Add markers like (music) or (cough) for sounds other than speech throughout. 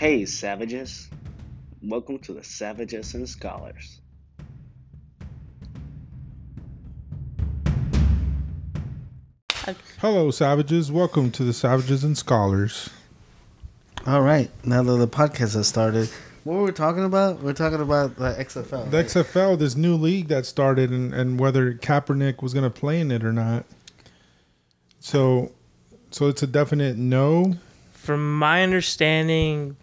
Hey, savages. Welcome to the Savages and Scholars. Hello, savages. Welcome to the Savages and Scholars. All right, now that the podcast has started, what were we talking about? We're talking about the XFL. The right? XFL, this new league that started, and, and whether Kaepernick was going to play in it or not. So, so it's a definite no From my understanding,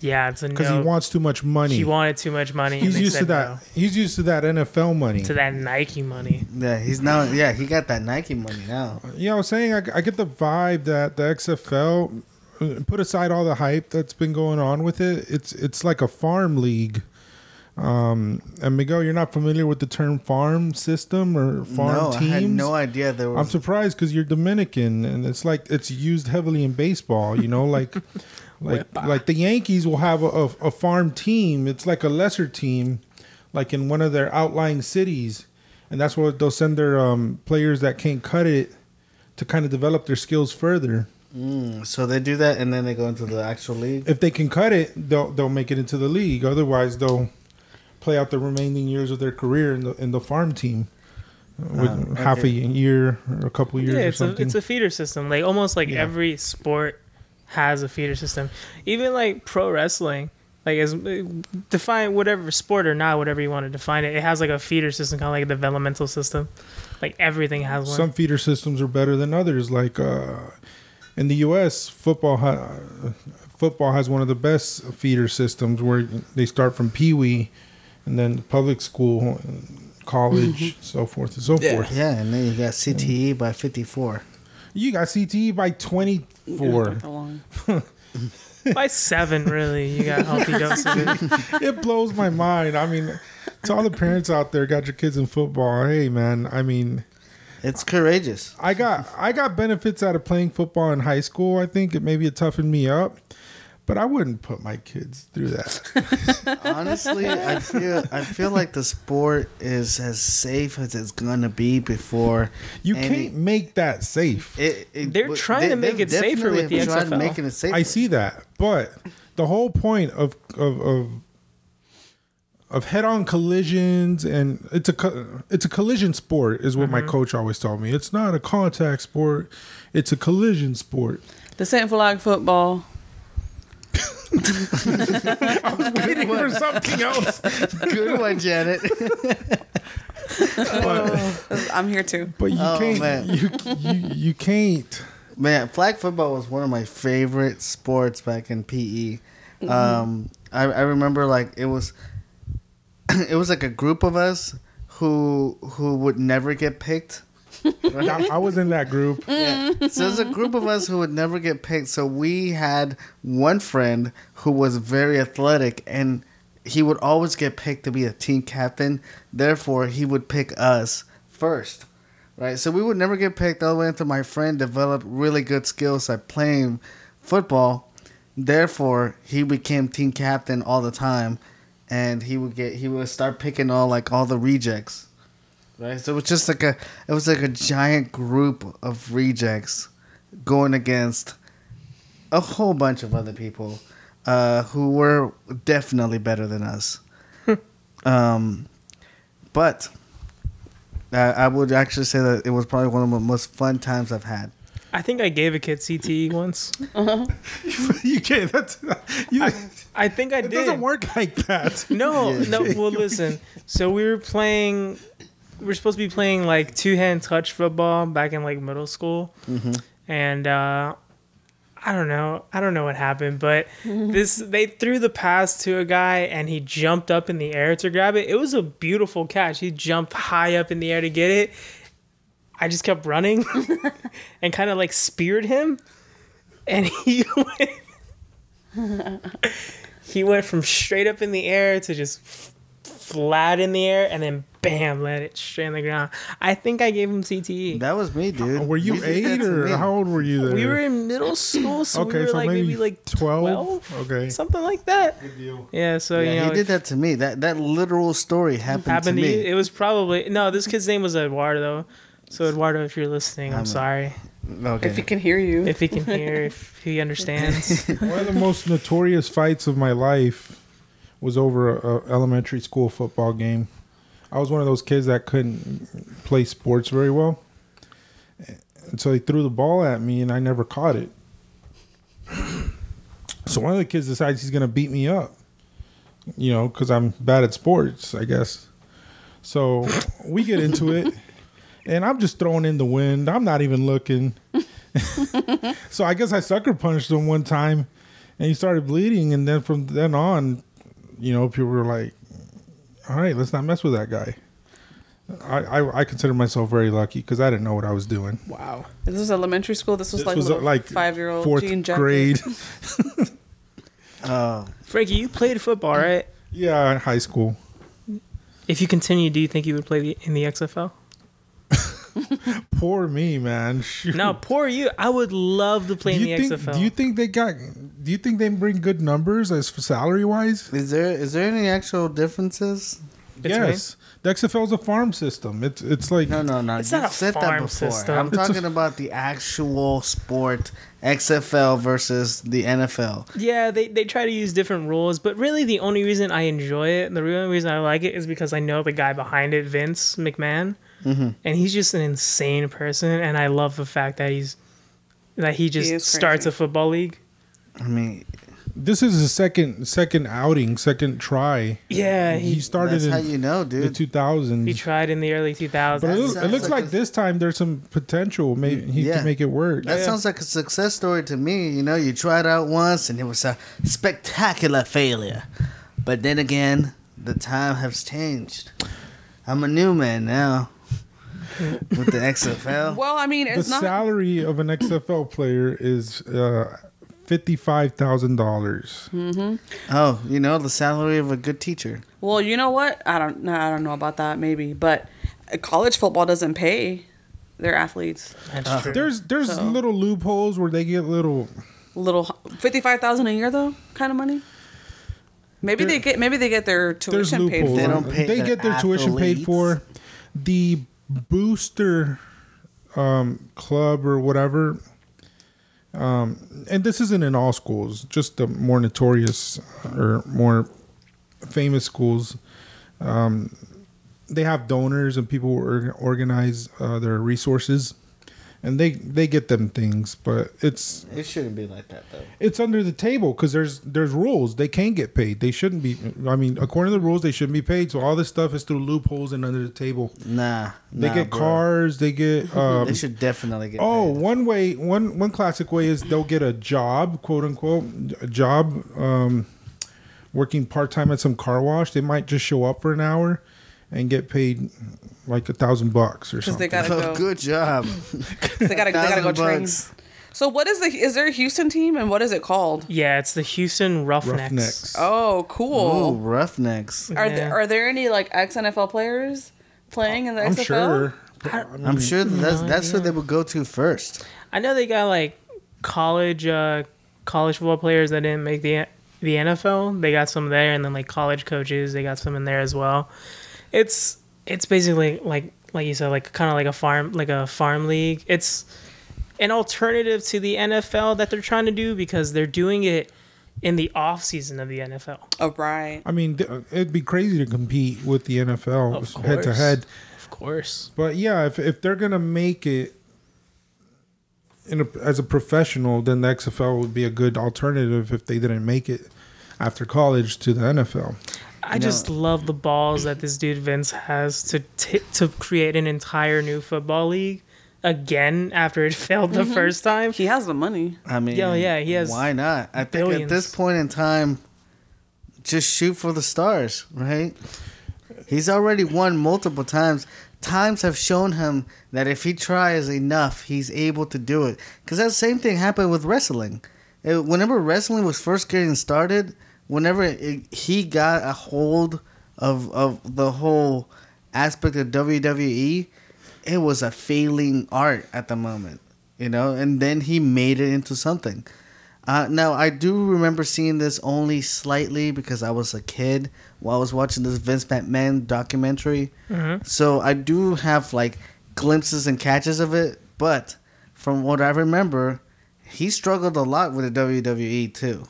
yeah, it's a because no. he wants too much money. He wanted too much money. He's used to that. no. He's used to that NFL money. To that Nike money. yeah, he's now. Yeah, he got that Nike money now. Yeah, I was saying I, I get the vibe that the XFL, uh, put aside all the hype that's been going on with it, it's it's like a farm league. Um, and Miguel, you're not familiar with the term farm system or farm no, teams? I had no idea there I'm surprised because you're Dominican, and it's like it's used heavily in baseball. You know, like (laughs) like like the Yankees will have a, a, a farm team. It's like a lesser team, like in one of their outlying cities, and that's where they'll send their um, players that can't cut it to kind of develop their skills further. Mm, so they do that, and then they go into the actual league. If they can cut it, they'll they'll make it into the league. Otherwise, they'll play out the remaining years of their career in the in the farm team. uh, With Ah, half a year or a couple years Yeah, or it's a it's a feeder system. Like almost like Yeah. every sport has a feeder system. Even like pro wrestling, like as define whatever sport or not, whatever you want to define it. It has like a feeder system, kind of like a developmental system. Like everything has one. Some feeder systems are better than others. Like uh, in the U.S., football ha- football has one of the best feeder systems where they start from pee wee, and then the public school, college, mm-hmm. so forth and so forth. Yeah, and then you got CTE by 54. You got CTE by twenty four. (laughs) By seven, really, you got healthy doses. (laughs) it blows my mind. I mean, to all the parents out there, got your kids in football. Hey, man. I mean, It's courageous. I got I got benefits out of playing football in high school. I think it maybe it toughened me up, but I wouldn't put my kids through that. (laughs) Honestly, I feel I feel like the sport is as safe as it's gonna be before. You any- can't make that safe. It, it- They're but trying to make it safer with the tried XFL. Making it safer. I see that, but the whole point of of of, of head-on collisions and it's a it's a collision sport is what my mm-hmm. coach always told me. It's not a contact sport; it's a collision sport. This ain't flag football. I was waiting for something else, Good one, Janet. but I'm here too. but you Oh, can't man. you, you you can't. Man, flag football was one of my favorite sports back in PE. Um, I, I remember like it was, (clears throat) it was like a group of us who who would never get picked. I, I was in that group. (laughs) Yeah. So there's a group of us who would never get picked. So we had one friend who was very athletic and he would always get picked to be a team captain. Therefore, he would pick us first. Right? So we would never get picked all the way until my friend developed really good skills at playing football. Therefore, he became team captain all the time and he would get he would start picking all like all the rejects right? So it was just like a it was like a giant group of rejects going against a whole bunch of other people uh, who were definitely better than us. (laughs) um, but uh, I would actually say that it was probably one of the most fun times I've had. I think I gave a kid CTE once. (laughs) you can't. That's you. I think I it did. It doesn't work like that. No, (laughs) Yeah. no. Well, listen. So we were playing. We were supposed to be playing like two hand touch football back in like middle school, and uh, I don't know. I don't know what happened, but (laughs) this they threw the pass to a guy and he jumped up in the air to grab it. It was a beautiful catch. He jumped high up in the air to get it. I just kept running (laughs) and kind of like speared him, and (laughs) he went. he went from straight up in the air to just f- flat in the air, and then bam, let it straight on the ground. I think I gave him CTE. That was me, dude. Were you did eight or me. how old were you there? we were in middle school, so okay, we were so like maybe, maybe, like 12? 12, Okay. something like that. Yeah, so Yeah, you know, he did that to me. That that literal story happened, happened to to me. you. It was probably no. This kid's name was Eduardo. So Eduardo, if you're listening, I'm I'm- sorry. Okay. If he can hear you. if he can hear, if he understands. (laughs) One of the most notorious fights of my life was over a, a elementary school football game. I was one of those kids that couldn't play sports very well, and so he threw the ball at me, and I never caught it. So one of the kids decides he's gonna beat me up, you know, because I'm bad at sports, I guess. So we get into it, and I'm just throwing in the wind. I'm not even looking. (laughs) So I guess I sucker punched him one time, and he started bleeding. And then from then on, you know, people were like, "All right, let's not mess with that guy." I I, I consider myself very lucky because I didn't know what I was doing. wow. This was elementary school. This was This like was uh, like five-year-old fourth jean jacket. grade. Oh, (laughs) Frankie, you played football, right? yeah, in high school. If you continue, do you think you would play the, in the XFL? (laughs) Poor me, man. Shoot. No, poor you. I would love to play do in you the think? XFL. Do you think they got? Do you think they bring good numbers as for salary wise? is there is there any actual differences? Between? Yes, the XFL is a farm system. It's it's like No, no, no. It's You've not a said that farm before. system. I'm It's a- talking about the actual sport, XFL versus the NFL. Yeah, they, they try to use different rules, but really the only reason I enjoy it, the only reason I like it is because I know the guy behind it, Vince McMahon, Mm-hmm. and he's just an insane person, and I love the fact that he's that he just is starts a football league. I mean, this is his second second outing, second try. Yeah, he, he started that's in how you know, dude. the dude. two thousands. he tried in the early 2000s. But it, That looks- it looks like like, a- this time there's some potential. Maybe he Yeah. can make it work. That Yeah. sounds like a success story to me. You know, you tried out once and it was a spectacular failure. But then again, the time has changed. I'm a new man now with the XFL. Well, I mean, the not. salary of an XFL player is uh, fifty five thousand dollars. Oh, you know, the salary of a good teacher. Well, you know what? I don't. No, I don't know about that. Maybe, but uh, college football doesn't pay their athletes That's true. There's there's So- little loopholes where they get little. little fifty-five thousand a year though, kind of money. Maybe There- they get. Maybe they get their tuition paid loopholes. They don't pay they their get their tuition paid for. The booster um, club or whatever. Um, and this isn't in all schools, just the more notorious or more famous schools. Um, they have donors and people or- organize uh, their resources, and they they get them things. But it's It shouldn't be like that, though. it's under the table because there's there's rules. They can get paid. They shouldn't be. I mean, according to the rules, they shouldn't be paid. So all this stuff is through loopholes and under the table. Nah. They nah, get bro. cars. They get. (laughs) Um, They should definitely get oh, paid. one way, one one classic way is they'll get a job, quote unquote, a job, um, working part time at some car wash. They might just show up for an hour and get paid like a thousand bucks or something. they gotta (laughs) Oh, go. good job. (laughs) They gotta. They gotta go Thousand train. bucks. So what is the? Is there a Houston team and what is it called? yeah, it's the Houston Roughnecks. Roughnecks. Oh, Ooh, cool. Roughnecks. Are Yeah. there are there any like ex NFL players playing in the I'm XFL? sure. I'm sure that that's no that's who they would go to first. I know they got like college uh college football players that didn't make the the NFL. They got some there, and then like college coaches, they got some in there as well. It's it's basically like like you said, like kind of like a farm like a farm league. It's an alternative to the NFL that they're trying to do because they're doing it in the off season of the NFL. Oh right. I mean, uh, it'd be crazy to compete with the NFL head to head. Of course. But yeah, if if they're gonna make it in a, as a professional, then the XFL would be a good alternative if they didn't make it after college to the NFL. I You just love the balls that this dude Vince has to t- to create an entire new football league again after it (laughs) failed the mm-hmm. first time. He has the money. I mean, Yeah, yeah, he has Why not? I think at this point in time, just shoot for the stars, right? He's already won multiple times. Times have shown him that if he tries enough, he's able to do it. Because that same thing happened with wrestling. It- whenever wrestling was first getting started, whenever it, he got a hold of of the whole aspect of WWE, it was a failing art at the moment, you know. And then he made it into something. Uh, now I do remember seeing this only slightly because I was a kid while I was watching this Vince McMahon documentary. Mhm. So I do have like glimpses and catches of it, but from what I remember, he struggled a lot with the WWE too.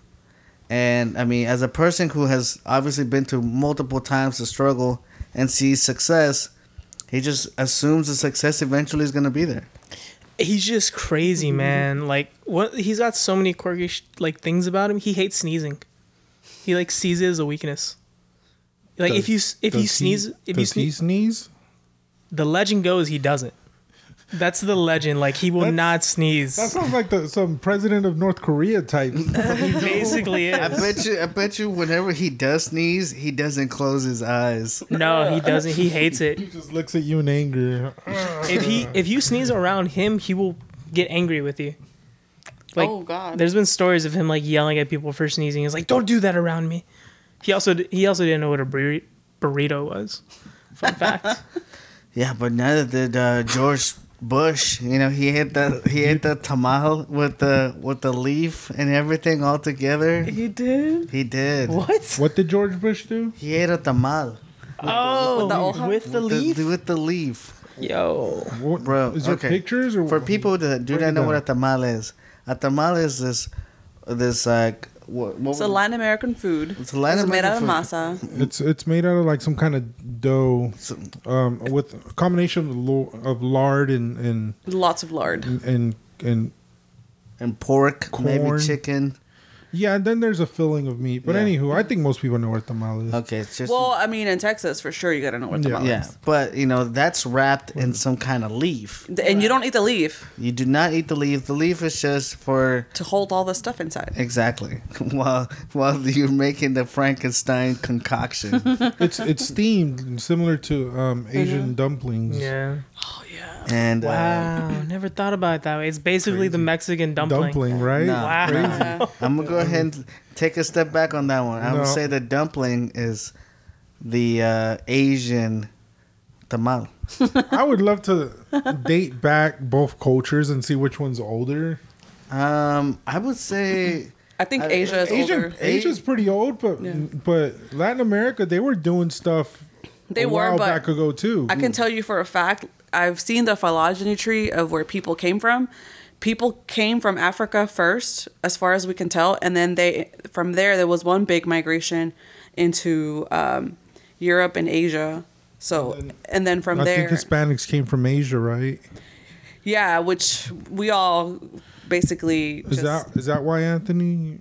And I mean, as a person who has obviously been to multiple times to struggle and sees success, he just assumes the success eventually is going to be there. He's just crazy, man. Like what? He's got so many quirky sh- like things about him. He hates sneezing. He like sees it as a weakness. Like if you if you Does he- sneeze, if you does he sneeze, sneeze? the legend goes he doesn't. That's the legend. Like he will That's- not sneeze. That sounds like the, some president of North Korea type. he (laughs) basically (laughs) I is. bet you. I bet you. Whenever he does sneeze, he doesn't close his eyes. No, he doesn't. He hates it. he just looks at you in anger. If he (laughs) if you sneeze around him, he will get angry with you. Like oh God. there's been stories of him like yelling at people for sneezing. He's like, "Don't do that around me." He also he also didn't know what a burri- burrito was. Fun fact. Yeah, but now that uh, George Bush. You know, he hit the he hit the tamal with the with the leaf and everything all together. he did. He did. what? What did George Bush do? He ate a tamal Oh, the with the with leaf. the, with the leaf. Yo, What, Bro, is there okay. pictures or For people that do not it know what a down. tamal is, a tamal is this this like what, what It's a Latin American food. It's a Latin made out of masa. It's it's made out of like some kind of dough, um, with a combination of, of lard and and Lots of lard. and and and pork, maybe chicken. Yeah. And then there's a filling of meat. But Yeah. anywho, I think most people know what tamal is. Okay, it's just Well, I mean, in Texas, for sure, you gotta know what the Yeah. yeah. yeah, but you know that's wrapped in some kind of leaf. And you don't eat the leaf You do not eat the leaf. The leaf is just for to hold all the stuff inside. exactly (laughs) while while you're making the Frankenstein concoction. It's it's steamed, similar to um, Asian dumplings. yeah. Oh yeah. and uh, Wow, never thought about it that way. It's basically the Mexican dumpling. Dumpling, right? Nah. Wow. (laughs) Yeah. I'm gonna go ahead and take a step back on that one. I No. would say the dumpling is the uh, Asian tamal. (laughs) I would love to date back both cultures and see which one's older. Um, I would say I think I- Asia is Asian, older. Asia's pretty old, but Yeah. but Latin America they were doing stuff. They a were, while but back ago too. I can tell you for a fact, I've seen the phylogeny tree of where people came from. People came from Africa first, as far as we can tell, and then they from there there was one big migration into um, Europe and Asia. So and then from I there, I think Hispanics came from Asia, right? yeah, which we all basically Is just, that is that why Anthony?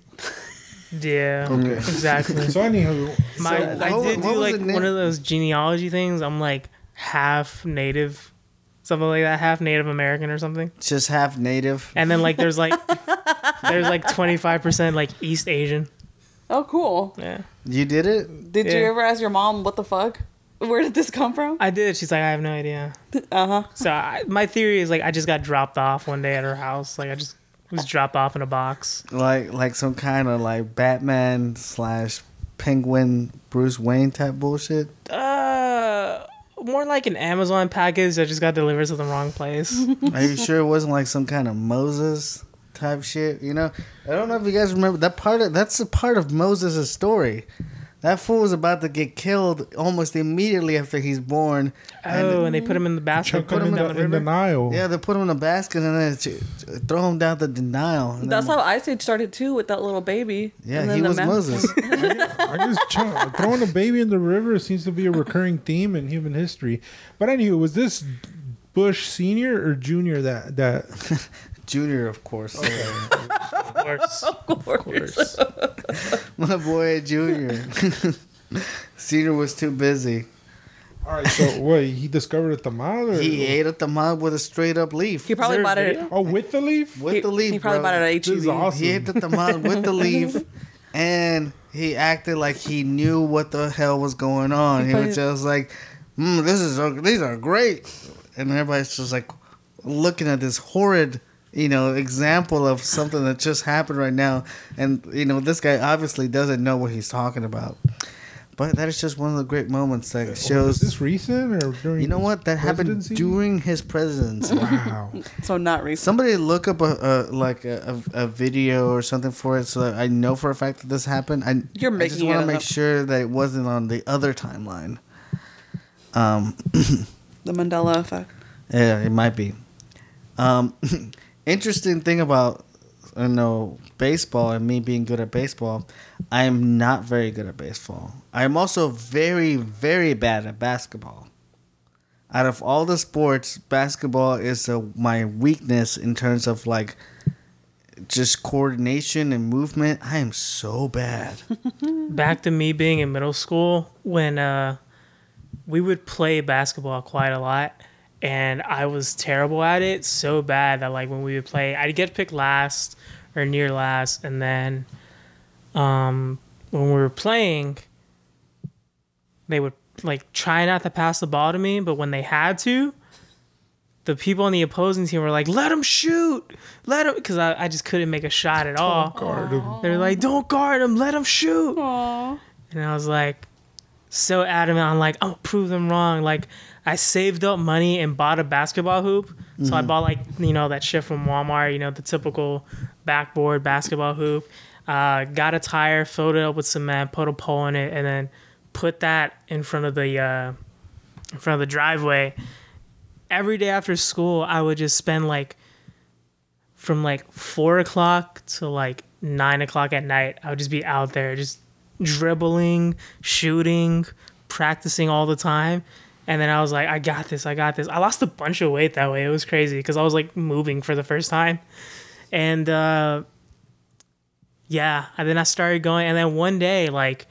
Yeah, Okay. exactly. So anywho, My, So, I did what do was like one of those genealogy things. I'm like half native, something like that, half Native American or something. just half native. And then like there's like (laughs) there's like 25 percent like East Asian. Oh, cool! Yeah, You did it. Did you Yeah. ever ask your mom what the fuck? Where did this come from? I did. She's like, I have no idea. (laughs) Uh huh. So I, my theory is like I just got dropped off one day at her house. Like I just was dropped off in a box. Like like some kind of like Batman slash Penguin Bruce Wayne type bullshit. Uh, more like an Amazon package that just got delivered to the wrong place. (laughs) (laughs) Are you sure it wasn't like some kind of Moses type shit? You know, I don't know if you guys remember that part of that's a part of Moses' story. That fool was about to get killed almost immediately after he's born. oh, and they put him in the basket, chuck put them him in down the, the in the. Nile. Yeah, they put him in a basket and then ch- ch- throw him down the denial. And That's then- how Ice Age started too, with that little baby. Yeah, he was man- Moses. (laughs) I just ch- throwing a baby in the river seems to be a recurring theme in human history. But anyway, was this Bush senior or junior that that (laughs) Junior, (laughs) of course. Of course. Of course. My boy Junior. (laughs) Senior was too busy. All right, so what he discovered a tamal? Or? He ate a tamal with a straight up leaf. He probably bought it. video? Oh, with the leaf? with he, the leaf. He probably bro. bought it at This HEB. awesome. He ate the tamal with the leaf, (laughs) and he acted like he knew what the hell was going on. He was just like, mm, "This is these are great," and everybody's just like looking at this horrid, you know, example of something that just happened right now, and you know, this guy obviously doesn't know what he's talking about. But that is just one of the great moments that Was shows. this recent or during? You know what? That happened during his presidency. Wow. (laughs) So not recent. Somebody look up a, a like a, a, a video or something for it, so that I know for a fact that this happened. I You're making I just want to make up. sure that it wasn't on the other timeline. Um, The Mandela effect. (laughs) yeah, it might be. Um, (laughs) interesting thing about you know baseball and me being good at baseball, I am not very good at baseball. I am also very very bad at basketball. Out of all the sports, basketball is uh my weakness in terms of like just coordination and movement. I am so bad. (laughs) Back to me being in middle school when uh, we would play basketball quite a lot, and I was terrible at it so bad that like when we would play, I'd get picked last or near last, and then um, when we were playing, they would like try not to pass the ball to me, but when they had to, the people on the opposing team were like, "Let him shoot, let him," because I, I just couldn't make a shot at all. Guard him. They're like, "Don't guard him, let him shoot." And I was like, so adamant. I'm like, I'm gonna prove them wrong. Like, I saved up money and bought a basketball hoop. So I bought like you know that shit from Walmart. You know the typical backboard basketball hoop. Uh, got a tire, filled it up with cement, put a pole in it, and then put that in front of the uh, in front of the driveway. Every day after school, I would just spend like from like four o'clock to like nine o'clock at night. I would just be out there, just dribbling, shooting, practicing all the time. And then I was like, I got this, I got this. I lost a bunch of weight that way. It was crazy because I was like moving for the first time. And uh, yeah, and then I started going. And then one day, like,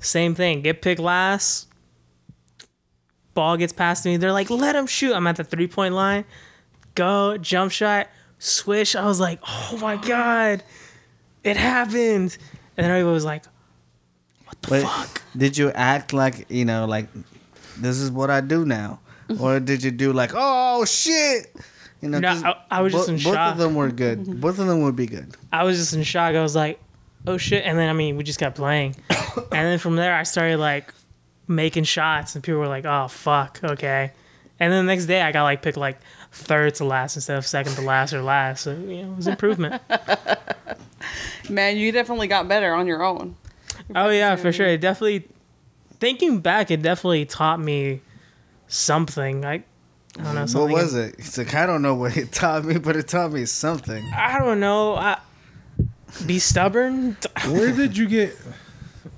same thing, get picked last. Ball gets past me. They're like, let him shoot. I'm at the three point line. Go, jump shot, swish. I was like, oh my God, it happened. And then everybody was like, what the But fuck? did you act like you know, like this is what I do now, or mm-hmm. did you do like, oh shit? You know, No, 'cause I- I was just in both shock. of them were good. Mm-hmm. Both of them would be good. I was just in shock. I was like, oh shit. And then, I mean, we just kept playing. (coughs) and then from there, I started like making shots, and people were like, oh fuck, okay. And then the next day, I got like picked like third to last instead of second to last or last. So, you know, it was improvement. (laughs) Man, you definitely got better on your own. oh, yeah, for sure. It definitely, thinking back, it definitely taught me something. Like, I don't know. What was it? It's like I don't know what it taught me, but it taught me something. I don't know. I, be stubborn. Where did you get?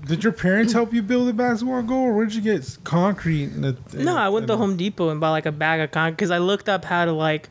Did your parents help you build a basketball goal, or where did you get concrete? And the, No, I went to Home Depot and bought like a bag of concrete because I looked up how to like,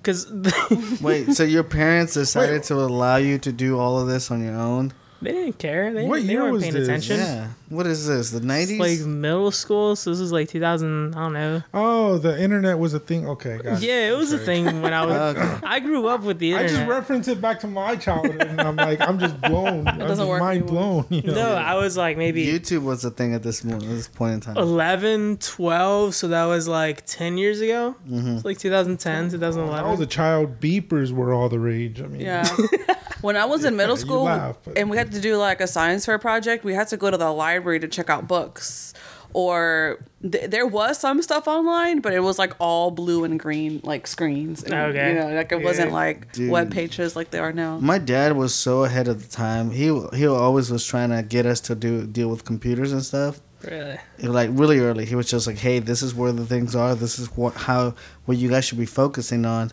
because (laughs) Wait, so your parents decided to allow you to do all of this on your own? they didn't care. They, What they year weren't was paying this? attention. Yeah. What is this? The nineties? like middle school, so this is like 2000. I don't know. Oh, the internet was a thing. Okay, got. Yeah, it was a thing when I was. Okay. I grew up with the I just reference it back to my childhood, and I'm like, I'm just blown. (laughs) I'm doesn't just work mind blown. You know? no, I was like maybe YouTube was a thing at this moment, this point in time. 11, 12, so that was like 10 years ago. Mm-hmm. It's like 2010, All 2011. the child beepers were all the rage. I mean, Yeah. (laughs) when I was in middle school laugh, and we had to do like a science fair project, we had to go to the library to check out books. Or th- there was some stuff online, but it was like all blue and green like screens. And, Okay. You know, like it wasn't Yeah. like Dude. web pages like they are now. My dad was so ahead of the time. He he always was trying to get us to do deal with computers and stuff. Really? It, like really early, he was just like, "Hey, this is where the things are. This is what how what you guys should be focusing on."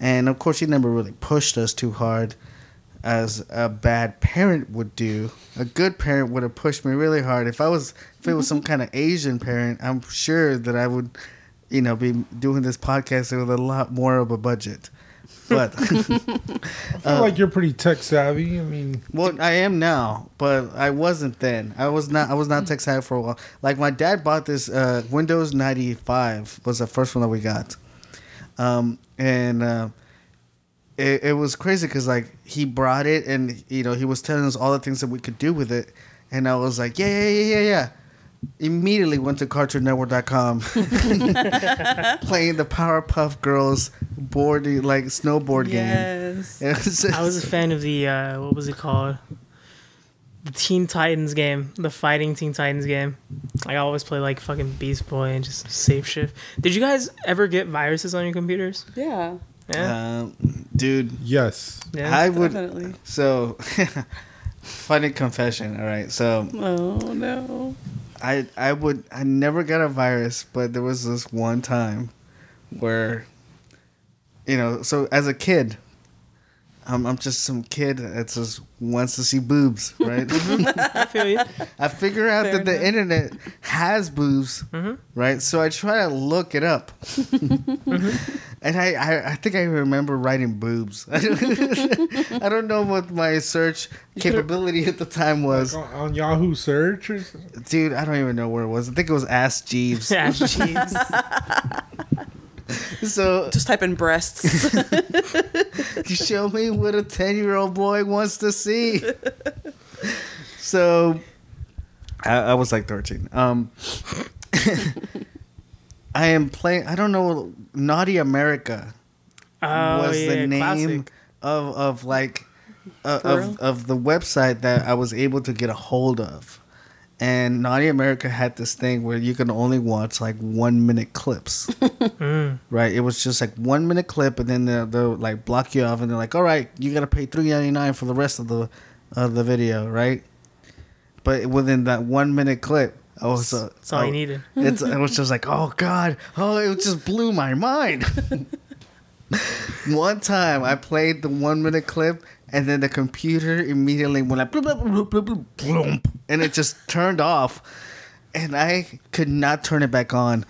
And of course, he never really pushed us too hard, as a bad parent would do. A good parent would have pushed me really hard. If I was if it was some kind of Asian parent, I'm sure that I would, you know, be doing this podcast with a lot more of a budget. But (laughs) I feel like you're pretty tech savvy. I mean, Well, I am now, but I wasn't then. I was not. I was not tech savvy for a while. Like my dad bought this uh, Windows ninety five was the first one that we got, um, and uh, it, it was crazy because like he brought it and you know he was telling us all the things that we could do with it, and I was like, yeah, yeah, yeah, yeah, yeah. Immediately went to CartoonNetwork.com, (laughs) playing the Powerpuff Girls board like snowboard game. Yes. (laughs) I was a fan of the, uh, what was it called? The Teen Titans game, the fighting Teen Titans game. I always play like fucking Beast Boy and just save shift. Did you guys ever get viruses on your computers? Yeah. Yeah. Um, dude, yes. yeah. I would. Definitely. So, (laughs) funny confession. All right, so Oh no. I I would I never got a virus, but there was this one time where, you know, so as a kid, I'm, I'm just some kid that just wants to see boobs, right? (laughs) I feel you. I figure out Fair that the internet has boobs, right? So I try to look it up, (laughs) and I, I I think I remember writing boobs. (laughs) I don't know what my search capability at the time was, on, on Yahoo search or something? dude. I don't even know where it was. I think it was Ask Jeeves. Yeah, jeez. (laughs) So Just type in breasts. (laughs) show me what a 10 year old boy wants to see. so I, I was like 13. Um, I am playing, I don't know, Naughty America Oh was yeah, the name classic. of, of like, uh, For real? of, of the website that I was able to get a hold of. And Naughty America had this thing where you can only watch like one minute clips. (laughs) Mm. Right. It was just like one minute clip, and then they'll, they'll like block you off, and they're like, "All right, you gotta pay three ninety nine for the rest of the of the video." Right. But within that one minute clip, I was uh, That's all I- you needed. (laughs) It's it was just like, oh god, oh it just blew my mind. (laughs) one time I played the one minute clip, and then the computer immediately went like, bloop, bloop, bloop, bloop, and it just turned off. And I could not turn it back on.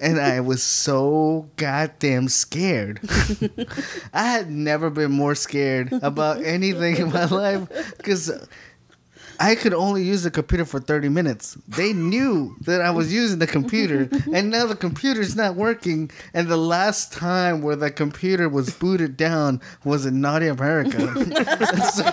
And I was so goddamn scared. (laughs) I had never been more scared about anything in my life because I could only use the computer for 30 minutes. They knew that I was using the computer, (laughs) and now the computer's not working. And the last time where the computer was booted down was in Naughty America. so,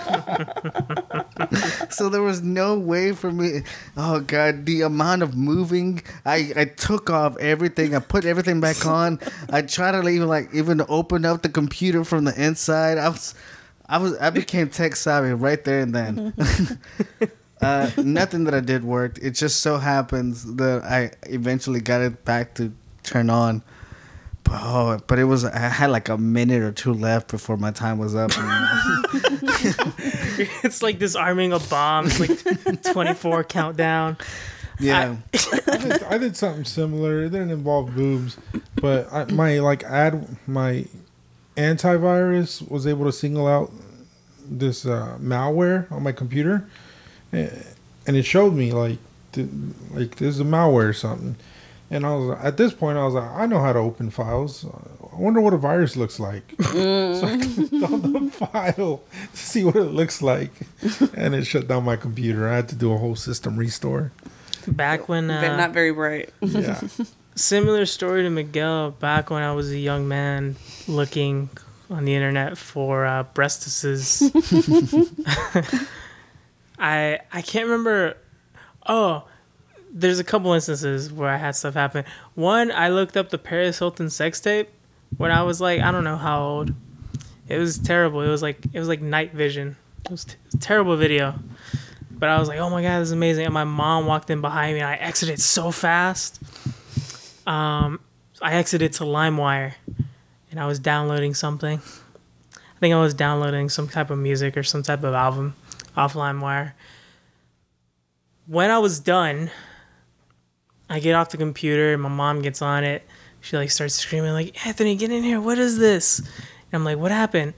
(laughs) so there was no way for me. Oh, God, the amount of moving. I, I took off everything, I put everything back on. I tried to even, like, even open up the computer from the inside. I was. I was I became tech savvy right there and then. (laughs) uh, nothing that I did worked. It just so happens that I eventually got it back to turn on. But, oh, but it was I had like a minute or two left before my time was up. (laughs) it's like disarming a bomb. It's like 24 countdown. yeah, I did, I did something similar. It didn't involve boobs, but I, my like ad my antivirus was able to single out this uh, malware on my computer, and it showed me like th- like there's a malware or something. And I was at this point I was like I know how to open files. I wonder what a virus looks like. (laughs) so I clicked on the file to see what it looks like, and it shut down my computer. I had to do a whole system restore. Back when But uh, not very bright. Yeah. (laughs) similar story to Miguel. Back when I was a young man looking on the internet for uh. (laughs) I I can't remember. Oh, there's a couple instances where I had stuff happen. One, I looked up the Paris Hilton sex tape when I was like I don't know how old. It was terrible. It was like it was like night vision. It was t- terrible video. But I was like, oh my god, this is amazing. And my mom walked in behind me and I exited so fast. Um, I exited to LimeWire and I was downloading something. I think I was downloading some type of music or some type of album off LimeWire. When I was done, I get off the computer and my mom gets on it. She like starts screaming like, "Anthony, get in here. What is this?" And I'm like, "What happened?"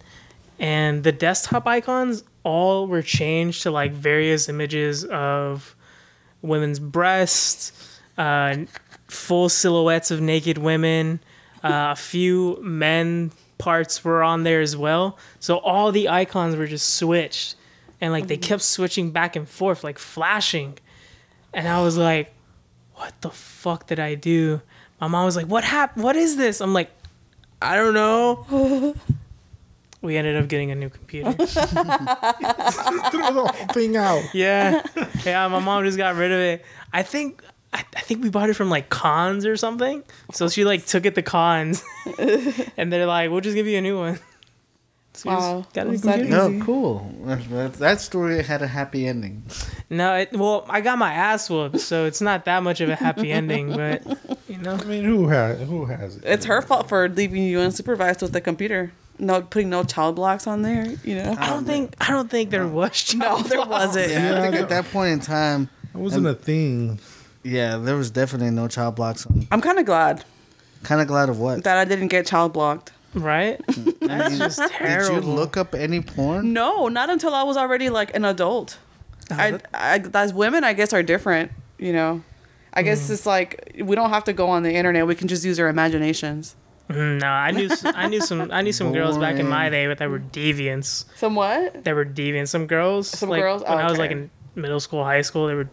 And the desktop icons all were changed to like various images of women's breasts, uh, full silhouettes of naked women. Uh, a few men parts were on there as well. So all the icons were just switched, and like they kept switching back and forth, like flashing. And I was like, "What the fuck did I do?" My mom was like, "What happened? What is this?" I'm like, "I don't know." (laughs) we ended up getting a new computer. (laughs) Threw the whole thing out. Yeah, yeah. My mom just got rid of it. I think I, I think we bought it from like Conn's or something. So she like took it to Conn's, (laughs) and they're like, "We'll just give you a new one." So Wow. got a Was that computer. no, cool. That, that- that story had a happy ending. No, it, well, I got my ass whooped, so it's not that much of a happy ending. But you know, I mean, who has who has it? It's her fault for leaving you unsupervised with the computer. No, putting no child blocks on there. You know. I don't um, think I don't think there was. No, there wasn't. Yeah, I (laughs) think at that point in time, It wasn't um, a thing. Yeah, there was definitely no child blocks on. I'm kind of glad Kind of glad of what? that I didn't get child blocked. right? (laughs) That's just Did you look up any porn? No, not until I was already like an adult. I, I, as women, I guess, are different. You know, I guess it's like we don't have to go on the internet. We can just use our imaginations. Mm, no, I knew s- I knew some I knew some girls back in my day, but that were deviants. Some what? That were deviants. Some girls. Some like, girls? When Oh, I was like in middle school, high school, they were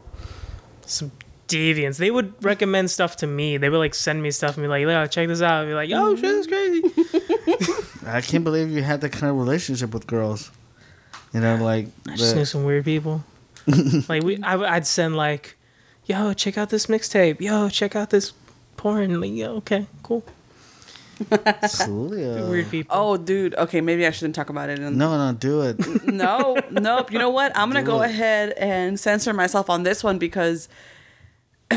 some deviants. They would recommend stuff to me. They would like send me stuff and be like, "Yo, check this out." I'd be like, "Yo, shit, that's crazy." (laughs) I can't believe you had that kind of relationship with girls. You know, like I just the- knew some weird people. (laughs) like we, I, would send like, "Yo, check out this mixtape. Yo, check out this porn." Like, yo, okay, cool. Coolio. Weird people. Oh, dude. Okay, maybe I shouldn't talk about it. In, No, no, do it. (laughs) no, nope. You know what? I'm gonna Do go it. ahead and censor myself on this one because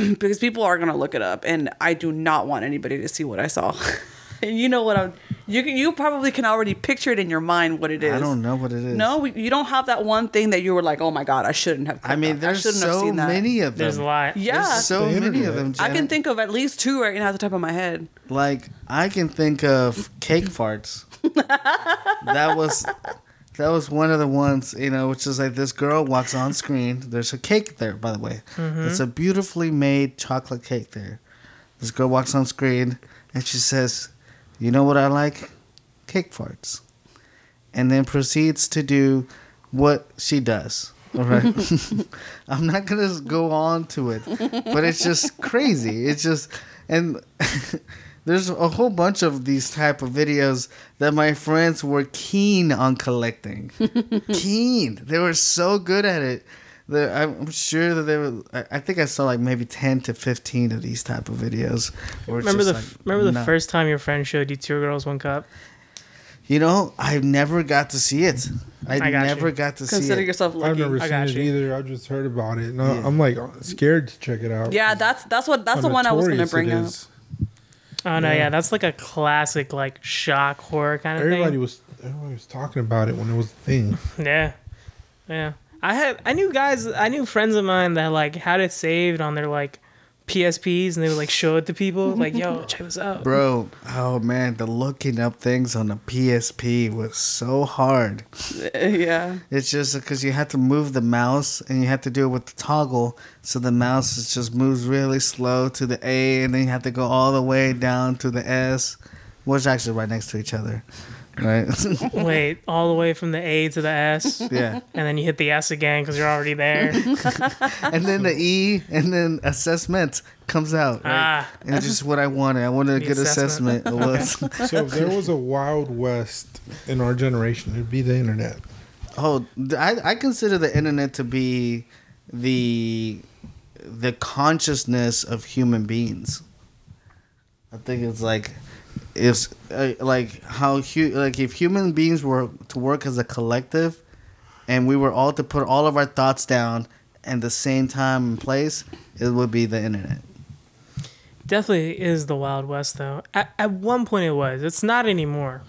(clears throat) because people are gonna look it up, and I do not want anybody to see what I saw. (laughs) and you know what I'm. You can, you probably can already picture it in your mind what it is. I don't know what it is. No, we- you don't have that one thing that you were like, oh my god, I shouldn't have. I mean, on- there's shouldn't have so seen that. many of them. There's a lot. Yeah, There's so The many of internet. them. I can think of at least two right now at the top of my head. like I can think of cake farts. (laughs) that was that was one of the ones, you know, which is like this girl walks on screen. There's a cake there, by the way. Mm-hmm. It's a beautifully made chocolate cake there. This girl walks on screen and she says, "You know what I like? Cake farts." And then proceeds to do what she does. All right. (laughs) (laughs) I'm not gonna go on to it, but it's just crazy. It's just and (laughs) there's a whole bunch of these type of videos that my friends were keen on collecting. (laughs) keen. They were so good at it. that I'm sure that they were. I- I think I saw like maybe ten to fifteen of these type of videos. Remember the like, remember the no. first time your friend showed you two girls one cup? You know, I never got to see it. I, I got never you. got to see Consider yourself lucky. I've never I seen it you. either. I just heard about it. No, Yeah. I'm like scared to check it out. yeah, that's that's what that's How the one I was gonna bring up. is. Oh no, Yeah. yeah, that's like a classic like shock horror kind of Everybody thing. was everybody was talking about it when it was a thing. (laughs) Yeah, yeah. I had I knew guys, I knew friends of mine that like had it saved on their like PSPs and they would like show it to people like, "Yo, (laughs) check this out." Bro, oh man, the looking up things on the PSP was so hard. (laughs) yeah. It's just because you had to move the mouse and you had to do it with the toggle, so the mouse is just moves really slow to the A, and then you have to go all the way down to the S, which actually right next to each other, right? (laughs) Wait, all the way from the A to the S, Yeah. and then you hit the S again because you're already there. (laughs) and then the E, and then assessment comes out. Right? ah, And it's just what I wanted. I wanted a The good assessment. assessment. It was. (laughs) So if there was a wild west in our generation, it'd be the internet. Oh, I I consider the internet to be the the consciousness of human beings. I think it's like it's uh, like how hu- like if human beings were to work as a collective, and we were all to put all of our thoughts down at the same time and place, it would be the internet. definitely is the Wild West though. At, at one point it was. It's not anymore.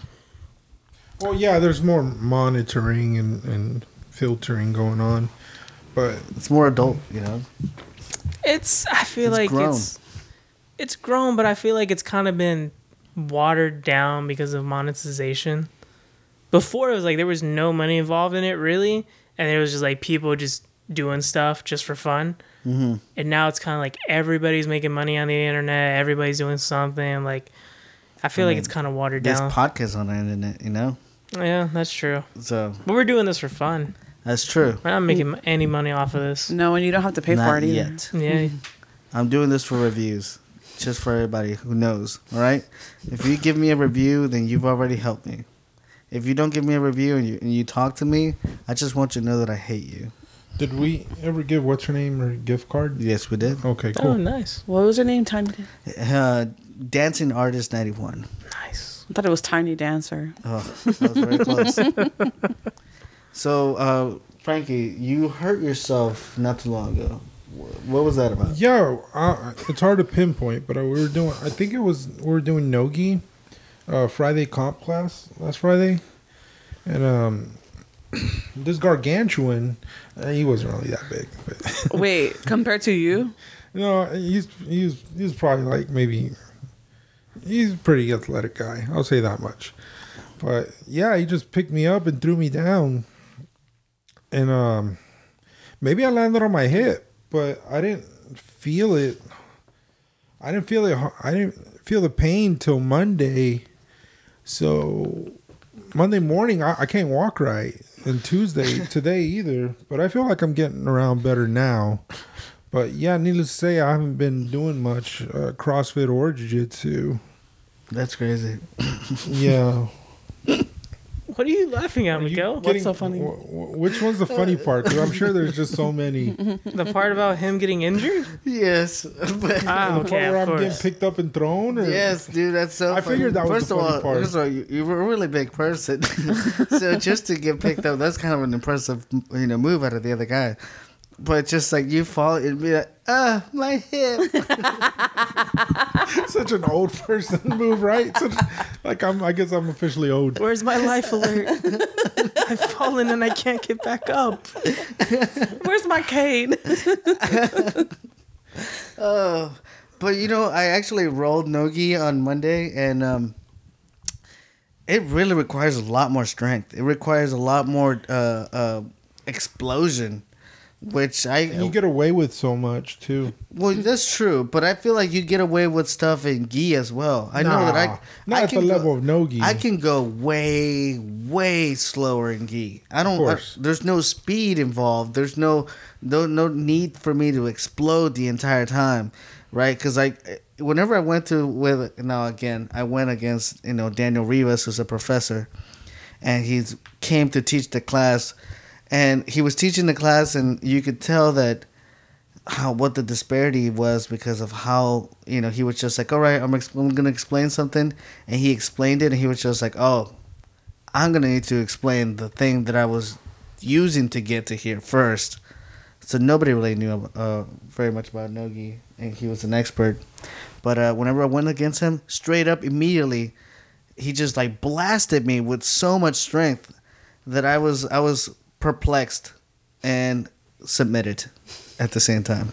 Well, yeah, there's more monitoring and, and filtering going on, but It's more adult, you know. It's I feel It's like grown. it's it's grown, but I feel like it's kind of been watered down because of monetization. Before it was like there was no money involved in it really, and it was just like people just doing stuff just for fun. Mm-hmm. And now it's kind of like everybody's making money on the internet, everybody's doing something. Like I feel I like it's kind of watered There's down. There's podcasts on the internet, you know. yeah, that's true. So But we're doing this for fun. that's true. We're not making any money off of this. No, and you don't have to pay for Not it either. yet. Yeah, (laughs) I'm doing this for reviews, just for everybody who knows. All right. If you give me a review, then you've already helped me. If you don't give me a review and you and you talk to me, I just want you to know that I hate you. did we ever give what's her name her gift card? Yes, we did. Okay, cool. oh nice, What was her name? Tiny. Uh, Dancing Artist ninety one. nice. I thought it was Tiny Dancer. Oh, that was very close. (laughs) so, uh, Frankie, you hurt yourself not too long ago. Wh- What was that about? Yeah, uh, it's hard to pinpoint, but uh, we were doing. I think it was we were doing nogi, uh, Friday comp class last Friday, and um, (clears throat) this gargantuan, uh, he wasn't really that big, but (laughs) Wait, compared to you? no, he's he's he's probably like maybe he's a pretty athletic guy. I'll say that much. But yeah, he just picked me up and threw me down. And um maybe I landed on my hip, but I didn't feel it. I didn't feel it I didn't feel the pain till Monday. So Monday morning I, I can't walk right. And Tuesday (laughs) today either. But I feel like I'm getting around better now. But yeah, needless to say, I haven't been doing much uh, CrossFit or jiu-jitsu. That's crazy. Yeah. (laughs) What are you laughing at, Miguel? getting- so funny? wh- wh- which one's the funny part? Because I'm sure there's just so many. The part about him getting injured? Yes. But, (laughs) Ah, the part okay, where of I'm getting picked up and thrown? Or? Yes, dude, that's so. I funny. figured that was first the of funny all, part. First of all, you, you're a really big person, (laughs) so just to get picked up, that's kind of an impressive, you know, move out of the other guy. But just like you fall, it'd be like, ah, my hip. (laughs) Such an old person (laughs) move, right? Such, like I'm. I guess I'm officially old. Where's my life alert? (laughs) I've fallen and I can't get back up. Where's my cane? Oh, but you know, I actually rolled nogi on Monday, and um, it really requires a lot more strength. It requires a lot more uh, uh, explosion, which I you get away with so much too. Well, that's true, but I feel like you get away with stuff in gi as well. I know that I not I at the can level go, of no gi. I can go way, way slower in gi. I don't. I, there's no speed involved. There's no no no need for me to explode the entire time, right? Because I, whenever I went to with now again, I went against you know Daniel Rivas, who's a professor, and he came to teach the class, and he was teaching the class, and you could tell that how what the disparity was because of how you know he was just like all right I'm, ex- I'm gonna explain something and he explained it and he was just like oh i'm gonna need to explain the thing that i was using to get to here first. So nobody really knew uh, very much about nogi and he was an expert. But uh, whenever i went against him straight up immediately he just like blasted me with so much strength that i was i was perplexed and submitted at the same time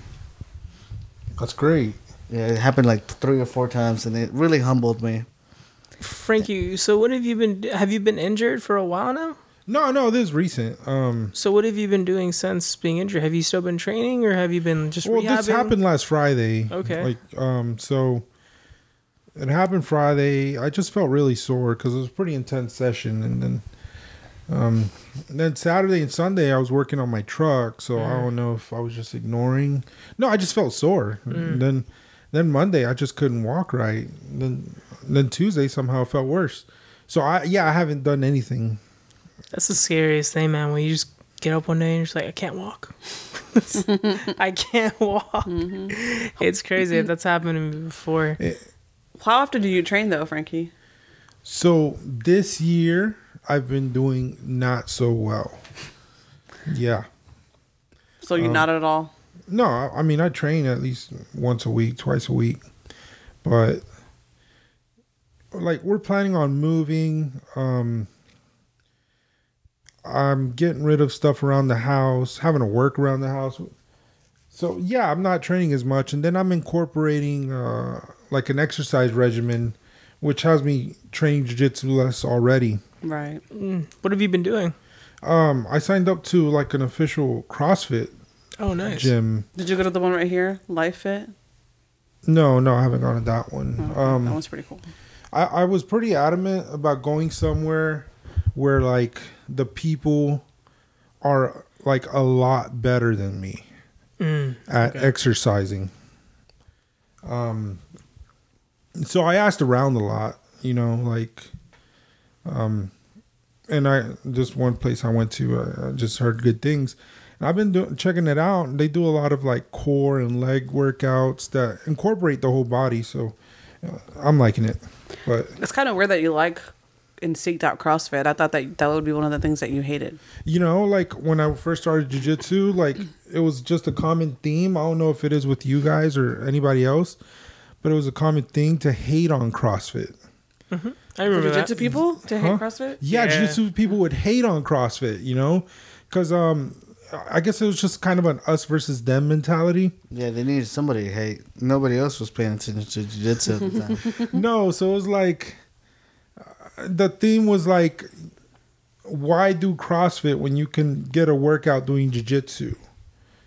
That's great. yeah, it happened like three or four times, and it really humbled me. Frankie, so what have you been have you been injured for a while now? No, no, this is recent. Um, So what have you been doing since being injured? Have you still been training or have you been just well, rehabbing? this happened last Friday. Okay. Like, um, so it happened Friday. I just felt really sore because it was a pretty intense session, and then, um, then Saturday and Sunday I was working on my truck, so I mm. don't know if I was just ignoring. No, I just felt sore. And then, then Monday I just couldn't walk right. And then, then Tuesday somehow it felt worse. So I yeah I haven't done anything. That's the scariest thing, man. When you just get up one day and you're just like, I can't walk. (laughs) I can't walk. Mm-hmm. (laughs) It's crazy. That's happened to me before. Eh. How often do you train though, Frankie? So this year I've been doing not so well. Yeah. So you're not at all. No, I mean I train at least once a week, twice a week, but like we're planning on moving. Um, I'm getting rid of stuff around the house, having to work around the house. So yeah, I'm not training as much, and then I'm incorporating uh, like an exercise regimen, which has me training jujitsu less already. Right. Mm. What have you been doing? Um, I signed up to like an official CrossFit Oh, nice. gym. Did you go to the one right here, Life Fit? No, no, I haven't gone to that one. Oh, Um, that one's pretty cool. I, I was pretty adamant about going somewhere where like the people are like a lot better than me Mm. at Okay. exercising. Um, so I asked around a lot, you know, like, um, and I just one place I went to, I, I just heard good things. And I've been doing checking it out. They do a lot of like core and leg workouts that incorporate the whole body. So uh, I'm liking it. But It's kind of weird that you like and seeked out CrossFit. I thought that that would be one of the things that you hated. you know, like when I first started jujitsu, like it was just a common theme. I don't know if it is with you guys or anybody else, but it was a common thing to hate on CrossFit. I remember that. jiu-jitsu people to Huh? hate CrossFit? Yeah, Yeah. jiu-jitsu people would hate on CrossFit, you know, because um, I guess it was just kind of an us versus them mentality. Yeah, they needed somebody to hate. Nobody else was paying attention to jiu-jitsu at the time. (laughs) (laughs) no, so it was like, the theme was like, why do CrossFit when you can get a workout doing jiu-jitsu?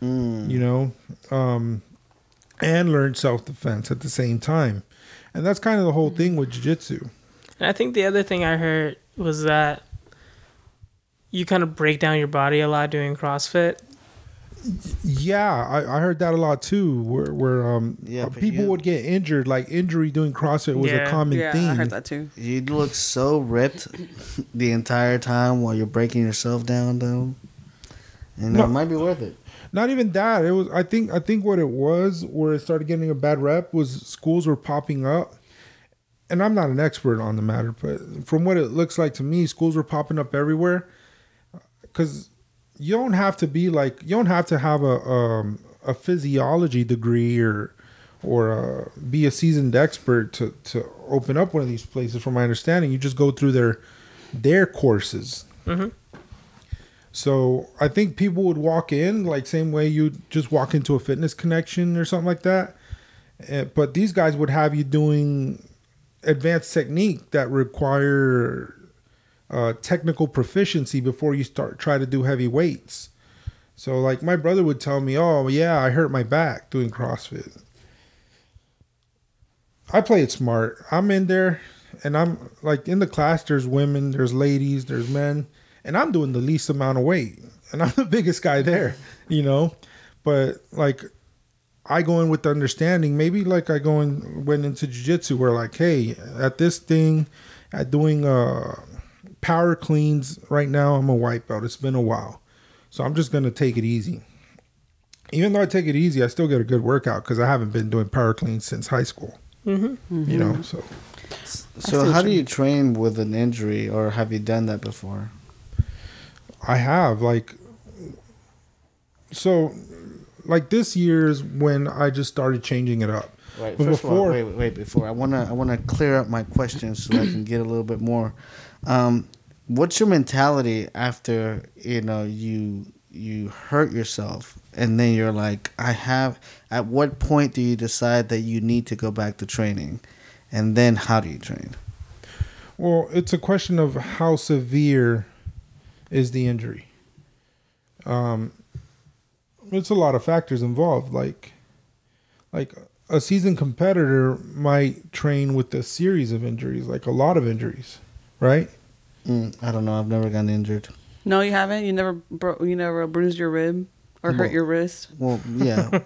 You know, um, and learn self-defense at the same time, and that's kind of the whole thing with jiu-jitsu. And I think the other thing I heard was that you kind of break down your body a lot doing CrossFit. Yeah, I, I heard that a lot too. Where where um Yeah, people you- would get injured, like injury doing CrossFit was Yeah. a common thing. Yeah, theme. I heard that too. You look so ripped the entire time while you're breaking yourself down, though. And No. it might be worth it. Not even that. It was. I think. I think what it was, where it started getting a bad rep, was schools were popping up, and I'm not an expert on the matter, but from what it looks like to me, schools were popping up everywhere. Because you don't have to be like you don't have to have a um, a physiology degree or or uh, be a seasoned expert to to open up one of these places. From my understanding, you just go through their their courses. So I think people would walk in like same way you just walk into a fitness connection or something like that. Eh, but these guys would have you doing advanced technique that require uh, technical proficiency before you start try to do heavy weights. So like my brother would tell me, "Oh yeah, I hurt my back doing CrossFit." I play it smart. I'm in there, and I'm like in the class. There's women, there's ladies, there's men, and I'm doing the least amount of weight, and I'm (laughs) the biggest guy there, you know. But like, I go in with the understanding. Maybe like I go in went into jujitsu where like, hey, at this thing, at doing uh power cleans right now, I'm a white belt. It's been a while, so I'm just gonna take it easy. Even though I take it easy, I still get a good workout because I haven't been doing power cleans since high school. Mm-hmm. You know, so So, how what do you you train with an injury, or have you done that before? I have like so like this year's when I just started changing it up. Right. But First of all, before- wait, wait, wait. Before I wanna, I wanna clear up my questions so I can get a little bit more. Um, what's your mentality after you know you you hurt yourself and then you're like, I have. At what point do you decide that you need to go back to training, and then how do you train? Well, it's a question of how severe is the injury. Um, it's a lot of factors involved. Like, like a seasoned competitor might train with a series of injuries, like a lot of injuries, right? Mm, I don't know. I've never gotten injured. No, you haven't. You never bro- you never bruised your rib or hurt your wrist. Well, yeah, (laughs)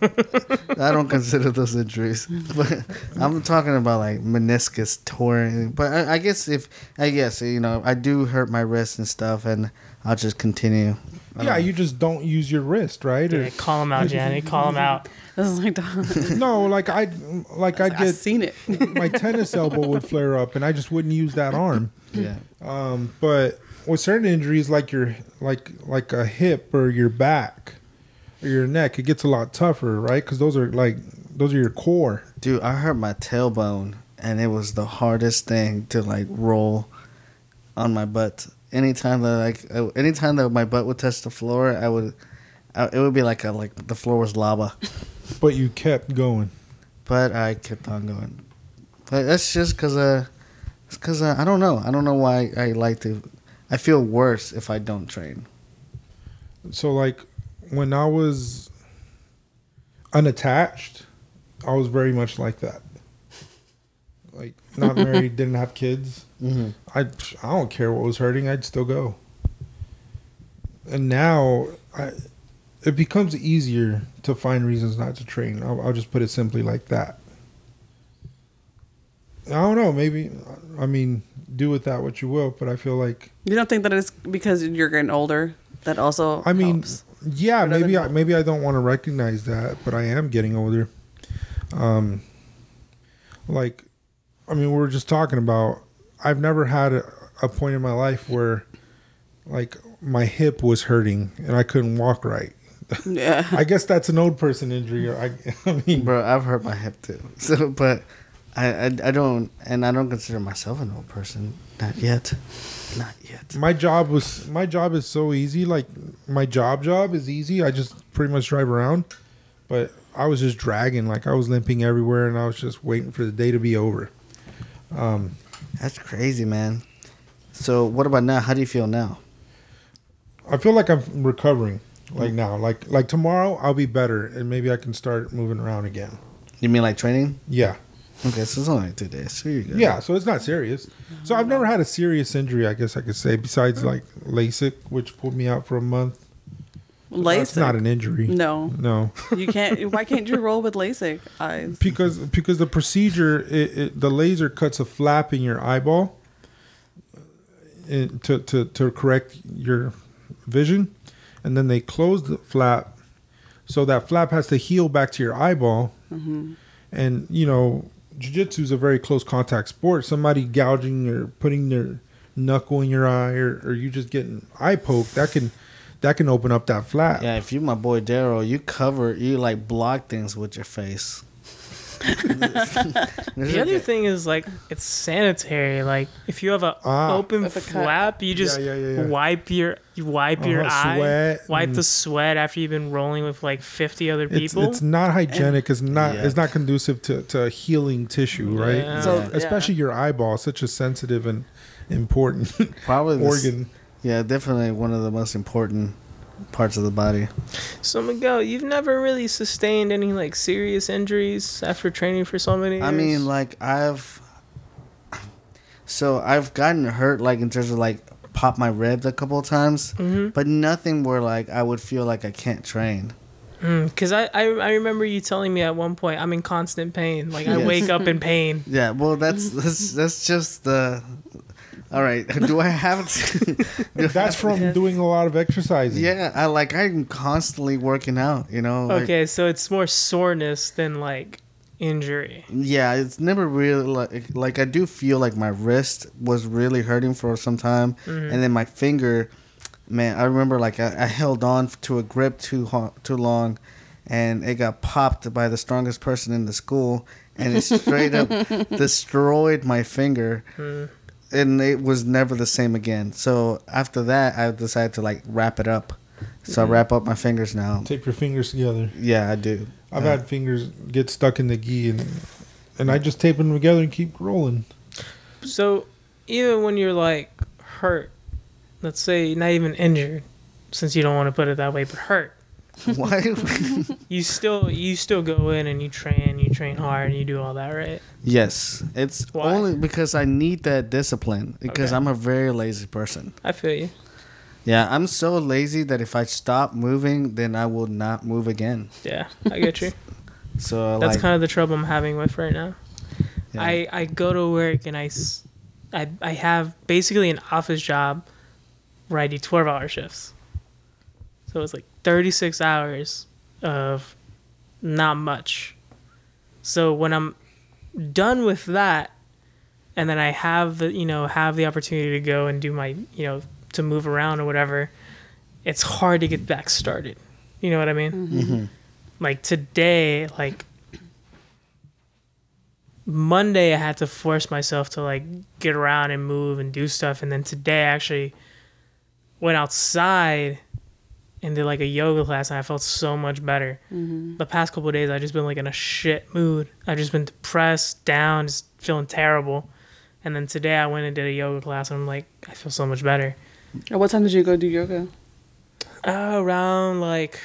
I don't consider those injuries, (laughs) but I'm talking about like meniscus torn. But I, I guess if I guess you know I do hurt my wrist and stuff, and I'll just continue. I Yeah, don't- you just don't use your wrist, right? Or- Yeah, call him out, Janet. Call him (laughs) out. I was like, I no, like I, like I I get seen it. my tennis elbow would flare up, and I just wouldn't use that arm. yeah. Um, but with certain injuries, like your like like a hip or your back or your neck, it gets a lot tougher, right? Because those are like those are your core. Dude, I hurt my tailbone, and it was the hardest thing to like roll on my butt. Anytime that like, anytime that my butt would touch the floor, I would, I, it would be like a, like the floor was lava. (laughs) But you kept going. But I kept on going. But that's just because uh, it's because uh, I don't know. I don't know why I like to. I feel worse if I don't train. So like when I was unattached, I was very much like that. Like not married, didn't have kids. Mm-hmm. I I don't care what was hurting. I'd still go. And now I, it becomes easier to find reasons not to train. I'll, I'll just put it simply like that. I don't know. Maybe I mean do with that what you will, but I feel like You don't think that it's because you're getting older that also I mean, helps? yeah, Or maybe I, maybe I don't want to recognize that, but I am getting older. Um, like, I mean, we were just talking about. I've never had a, a point in my life where, like, my hip was hurting and I couldn't walk right. yeah. (laughs) I guess that's an old person injury. Or I, (laughs) I mean, Bro, I've hurt my hip too. (laughs) So, but I, I, I don't, and I don't consider myself an old person. Not yet. Not yet. my job was my job is so easy. Like, my job job is easy. I just pretty much drive around, but I was just dragging. Like, I was limping everywhere, and I was just waiting for the day to be over. Um, That's crazy, man. So what about now? How do you feel now? I feel like I'm recovering. Like now, like like tomorrow, I'll be better, and maybe I can start moving around again. You mean like training? Yeah, Okay, so it's only like two days. So good. yeah. So it's not serious. So I've never had a serious injury. I guess I could say besides like LASIK, which pulled me out for a month. That's not an injury. No, No, (laughs) you can't. Why can't you roll with LASIK eyes? because because the procedure, it, it, the laser cuts a flap in your eyeball uh, to to to correct your vision, and then they close the flap, so that flap has to heal back to your eyeball, and you know, jujitsu is a very close contact sport. Somebody gouging or putting their knuckle in your eye, or, or you just getting eye poke, that can that can open up that flap. Yeah, if you my boy Daryl, you cover you like block things with your face. (laughs) The other thing is like it's sanitary. Like if you have a Ah. open With a cut. flap, you just yeah, yeah, yeah. wipe your you wipe your Uh-huh, eye, sweat wipe the sweat after you've been rolling with like fifty other people. it's not hygienic. It's not Yeah. it's not conducive to, to healing tissue, right? Yeah. So, Yeah. Especially your eyeball, such a sensitive and important Probably the (laughs) organ. Yeah, definitely one of the most important parts of the body. so Miguel, you've never really sustained any like serious injuries after training for so many years. I mean, like I've so I've gotten hurt like in terms of like pop my ribs a couple of times, Mhm. but nothing where like I would feel like I can't train. because I, I I remember you telling me at one point I'm in constant pain. Like I Yes. wake up in (laughs) pain. Yeah, well that's (laughs) that's that's just the. All right, (laughs) do I have? To, (laughs) do I That's have- from doing a lot of exercising. Yeah, I like I'm constantly working out. You know. like- Okay, so it's more soreness than like injury. Yeah, it's never really like like I do feel like my wrist was really hurting for some time, Mm-hmm. and then my finger, man, I remember like I, I held on to a grip too ho- too long, and it got popped by the strongest person in the school, and it straight up (laughs) destroyed my finger, Hmm. And it was never the same again. So after that, I decided to like wrap it up. So I mm-hmm. wrap up my fingers now. Tape your fingers together. Yeah, I do. I've Yeah. had fingers get stuck in the gi and and I just tape them together and keep rolling. So even when you're like hurt, let's say not even injured, since you don't want to put it that way, but hurt, (laughs) Why? (laughs) you still you still go in and you train, you train hard, and you do all that, right? Yes, it's Why? only because I need that discipline because Okay. I'm a very lazy person. I feel you. Yeah, I'm so lazy that if I stop moving, then I will not move again. Yeah, I get you. (laughs) So That's like, kind of the trouble I'm having with right now. yeah. I, I go to work and I, I I have basically an office job where I do 12 hour shifts. So it's like 36 hours of not much. So when I'm done with that and then I have the, you know, have the opportunity to go and do my, you know, to move around or whatever, it's hard to get back started. You know what I mean? Mm-hmm. Like today, like Monday I had to force myself to like get around and move and do stuff and then today I actually went outside and did like a yoga class and I felt so much better. The past couple of days I've just been like in a shit mood. I've just been depressed, down, just feeling terrible. And then today I went and did a yoga class and I'm like I feel so much better. At what time did you go do yoga? Uh, around like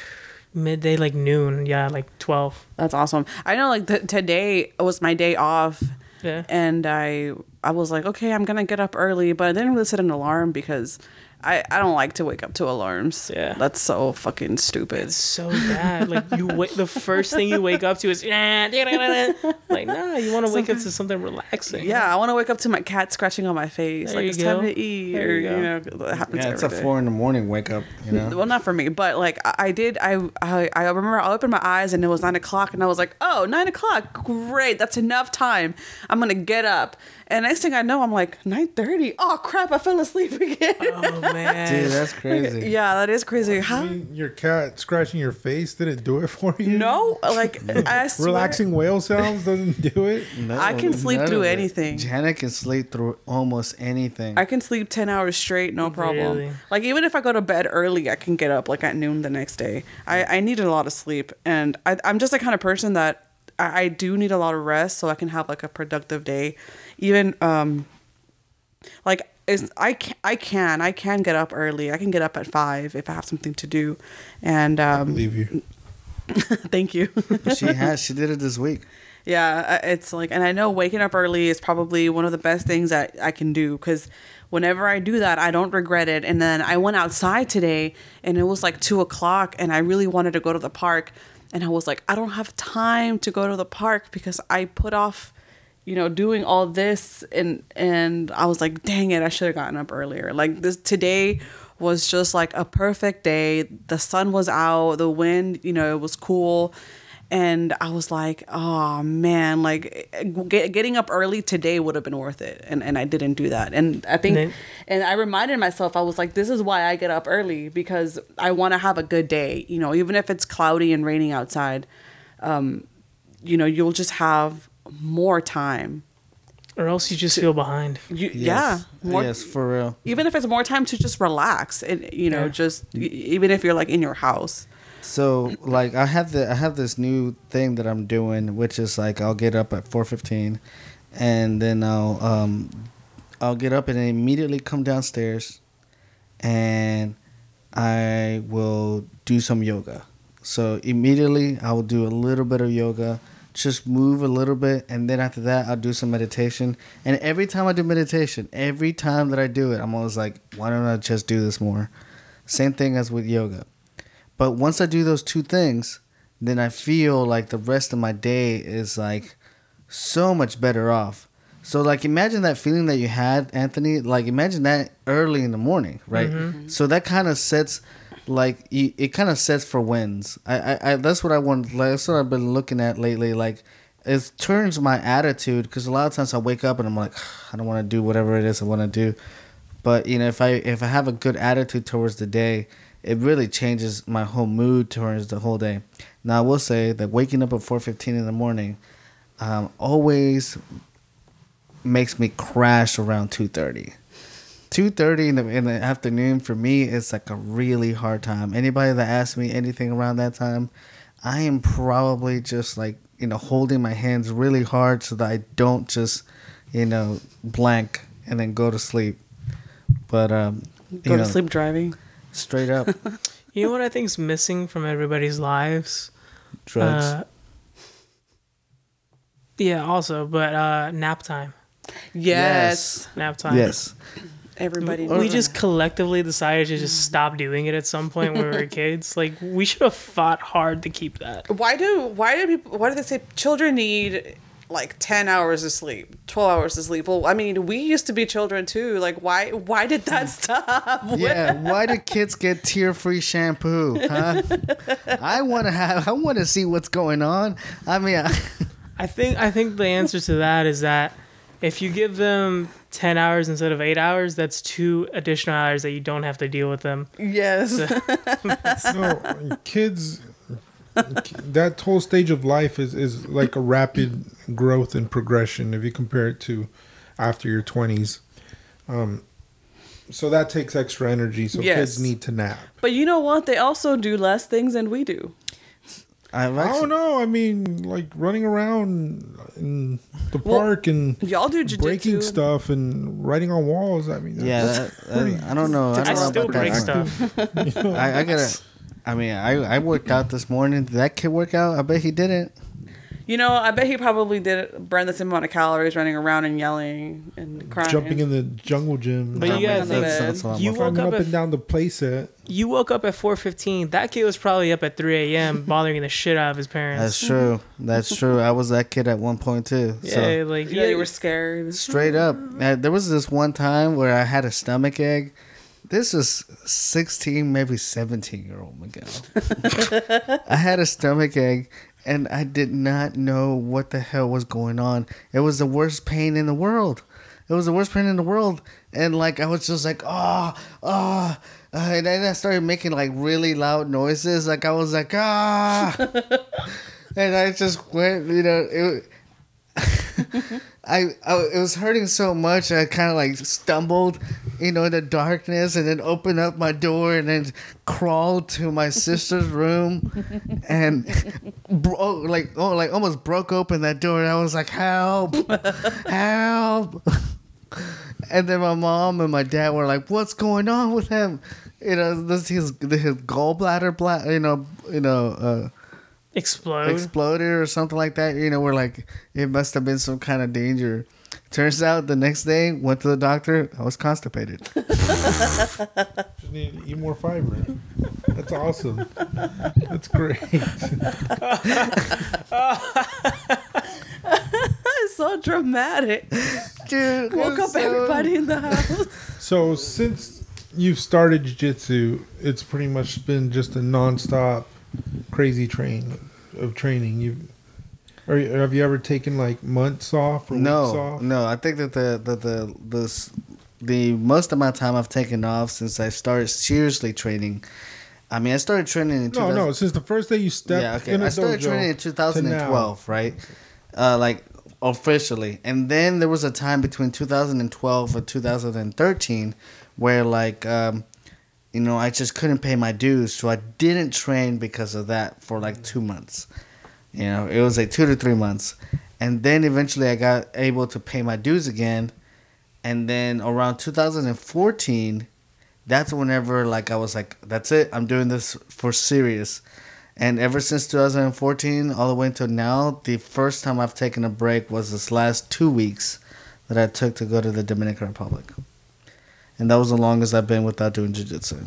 midday like noon, yeah, like 12. That's awesome. I know, like th- today was my day off, Yeah. and I I was like, okay, I'm gonna get up early, but I didn't really set an alarm because I I don't like to wake up to alarms. Yeah. that's so fucking stupid. It's so bad. Like you, wake, the first thing you wake up to is (laughs) like, nah. You want to wake up to something relaxing. Yeah, I want to wake up to my cat scratching on my face. There like you it's time to eat, There or you you, know, that happens yeah, it's a every day. four in the morning wake up. You know. Well, not for me, but like I, I did. I, I I remember I opened my eyes and it was nine o'clock, and I was like, "Oh, nine o'clock, great, that's enough time. I'm gonna get up." And next thing I know, I'm like nine thirty. Oh crap, I fell asleep (laughs) again. Oh man. Dude, that's crazy. yeah, that is crazy. I How? mean, your cat scratching your face didn't do it for you. No, like (laughs) I swear, Relaxing whale sounds doesn't do it. (laughs) No, I can sleep through anything. Janet can sleep through almost anything. I can sleep ten hours straight, no problem. Really? Like even if I go to bed early, I can get up like at noon the next day. I I needed a lot of sleep, and I, I'm just the kind of person that I, I do need a lot of rest so I can have like a productive day. Even um, like is I can, I can I can get up early. I can get up at five if I have something to do, and um, Believe you. (laughs) thank you. she has. She did it this week. Yeah, it's like, and I know waking up early is probably one of the best things that I can do because whenever I do that, I don't regret it. And then I went outside today and it was like two o'clock and I really wanted to go to the park. And I was like, I don't have time to go to the park because I put off, you know, doing all this. And, and I was like, dang it, I should have gotten up earlier. Like this today was just like a perfect day. The sun was out, the wind, you know, it was cool and I was like, oh man, like get, getting up early today would have been worth it, and and I didn't do that, and I think, And and, I reminded myself, I was like, this is why I get up early because I want to have a good day, you know, even if it's cloudy and raining outside, um, you know, you'll just have more time. Or else you just feel behind. You, Yes. Yeah, more, yes, for real. even if it's more time to just relax, and you know, Yeah. just even if you're like in your house. So like I have the I have this new thing that I'm doing, which is like I'll get up at four fifteen, and then I'll um, I'll get up and immediately come downstairs, and I will do some yoga. So immediately I will do a little bit of yoga, just move a little bit, and then after that I'll do some meditation. And every time I do meditation, every time that I do it, I'm always like, why don't I just do this more? Same thing as with yoga. But once I do those two things, then I feel like the rest of my day is like so much better off. So like imagine that feeling that you had, Anthony. Like imagine that early in the morning, right? Mm-hmm. Mm-hmm. So that kind of sets like you, it kind of sets for wins. I, I, I that's what I want. Like, that's what I've been looking at lately. Like it turns my attitude because a lot of times I wake up and I'm like I don't want to do whatever it is I want to do. But you know if I if I have a good attitude towards the day, it really changes my whole mood towards the whole day. Now I will say that waking up at four fifteen in the morning, um, always makes me crash around two thirty. Two thirty in the in the afternoon for me is like a really hard time. Anybody that asks me anything around that time, I am probably just like you know holding my hands really hard so that I don't just you know blank and then go to sleep. But um, Go to know, sleep driving. Straight up (laughs) You know what I think's missing from everybody's lives? drugs. Uh, yeah, also, but uh, nap time. Yes, Nap time. yes. everybody. We needs just collectively decided to just stop doing it at some point when we were (laughs) kids. Like we should have fought hard to keep that. why do why do people why do they say children need like 10 hours of sleep 12 hours of sleep well i mean we used to be children too like why why did that hmm. stop (laughs) Yeah, why do kids get tear-free shampoo? Huh? I want to have. I want to see what's going on. I mean, I, (laughs) I think I think the answer to that is that if you give them 10 hours instead of 8 hours, that's two additional hours that you don't have to deal with them. yes (laughs) no, kids, (laughs) that whole stage of life is, is like a rapid growth and progression if you compare it to after your 20s. Um, so that takes extra energy. So Yes. kids need to nap. but you know what they also do less things than we do I've I actually, don't know. I mean, like running around in the Well, park and y'all do jiu-jitsu breaking and- stuff and writing on walls. I mean, yeah, that's that, that- I don't know. I, I don't know still about break that. stuff. (laughs) I, I gotta. (laughs) I mean, I I worked out this morning. Did that kid work out? I bet he didn't. you know i bet he probably did burn the same amount of calories running around and yelling and crying jumping in the jungle gym, But you Jumping gotta on the think. That's you more woke up up at and down the playset. you woke up at 4:15. That kid was probably up at 3 a.m. (laughs) bothering the shit out of his parents. That's true. That's true. I was that kid at one point too. yeah, like yeah you were scared straight up, there was this one time where I had a stomach egg. This was sixteen, maybe seventeen year old Miguel. (laughs) I had a stomach ache and I did not know what the hell was going on. It was the worst pain in the world. It was the worst pain in the world, and like I was just like, oh, oh, and then I started making like really loud noises. Like I was like, ah, (laughs) and I just went, you know, it. (laughs) I, I it was hurting so much I kind of like stumbled, you know, in the darkness, and then opened up my door and then crawled to my sister's room, and bro- like oh like almost broke open that door. And I was like, help, help. And then my mom and my dad were like, "What's going on with him?" You know, this his his gallbladder, bla- you know, you know, uh, Explode. exploded or something like that. You know, we're like, it must have been some kind of danger. Turns out the next day, went to the doctor. I was constipated. (laughs) Just need to eat more fiber. That's awesome. That's great. It's (laughs) so dramatic. Dude, Woke up so- everybody in the house. So since you've started jiu-jitsu, it's pretty much been just a nonstop crazy train of training. You or have you ever taken like months off or weeks No, off? no. I think that the the the the, the most of my time I've taken off since I started seriously training. I mean, I started training in No, 2000 no. Since the first day you stepped yeah, okay. in a I started training in 2012, right? Uh, like officially, and then there was a time between 2012 and 2013 where, like, um, you know, I just couldn't pay my dues, so I didn't train because of that for like two months. You know, it was like two to three months, and then eventually I got able to pay my dues again, and then around 2014 that's whenever like I was like, that's it, I'm doing this for serious. And ever since 2014, all the way until now, the first time I've taken a break was this last two weeks that I took to go to the Dominican Republic. And that was the longest I've been without doing jiu-jitsu.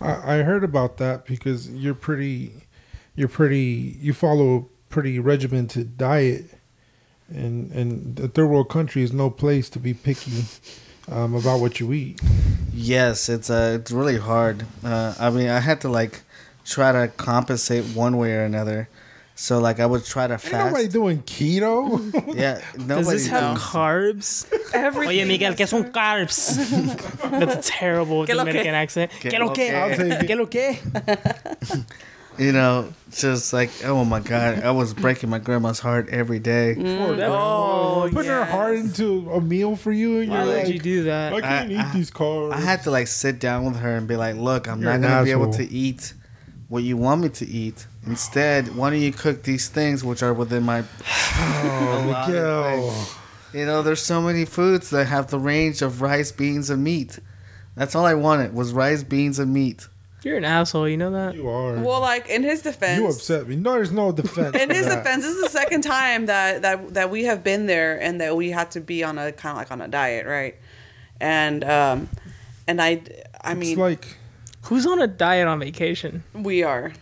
I, I heard about that because you're pretty, you're pretty, you follow a pretty regimented diet, and and the third world country is no place to be picky um, about what you eat. Yes, it's uh, it's really hard. Uh, I mean, I had to like try to compensate one way or another. So like I would try to Ain't nobody doing keto. (laughs) Yeah, Does nobody this have knows. carbs? Everything. Oye, Miguel, ¿qué son carbs? (laughs) That's a terrible ¿Qué lo que? Dominican accent. ¿Qué ¿Qué lo lo que? que? I'll take it. ¿Qué lo que? (laughs) You know, just like oh my god, I was breaking my grandma's heart every day. Mm. Oh, Putting her heart into a meal for you, and Why you're would like, you do that? I can't I- eat I- these carbs. I had to like sit down with her and be like, "Look, I'm You're not gonna be able to eat what you want me to eat. Instead, why don't you cook these things which are within my (sighs) oh, Miguel. You know, there's so many foods that have the range of rice, beans, and meat. That's all I wanted was rice, beans, and meat. You're an asshole. You know that? You are. Well, like in his defense, you upset me. No, there's no defense. in his that. defense, this is the second time that that that we have been there and that we had to be on a kind of like on a diet, right? And um, and I, I It's mean, like Who's on a diet on vacation? we are,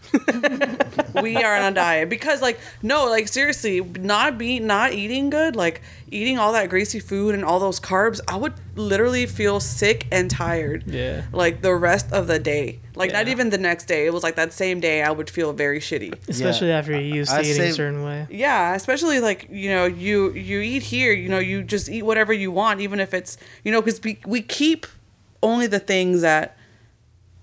(laughs) we are on a diet because like no, like seriously, not be not eating good, like eating all that greasy food and all those carbs, I would literally feel sick and tired. Yeah. Like the rest of the day, like not even the next day. It was like that same day, I would feel very shitty. Especially after you used to I eating say- a certain way. Yeah, especially like you know you you eat here, you know you just eat whatever you want, even if it's you know because we we keep only the things that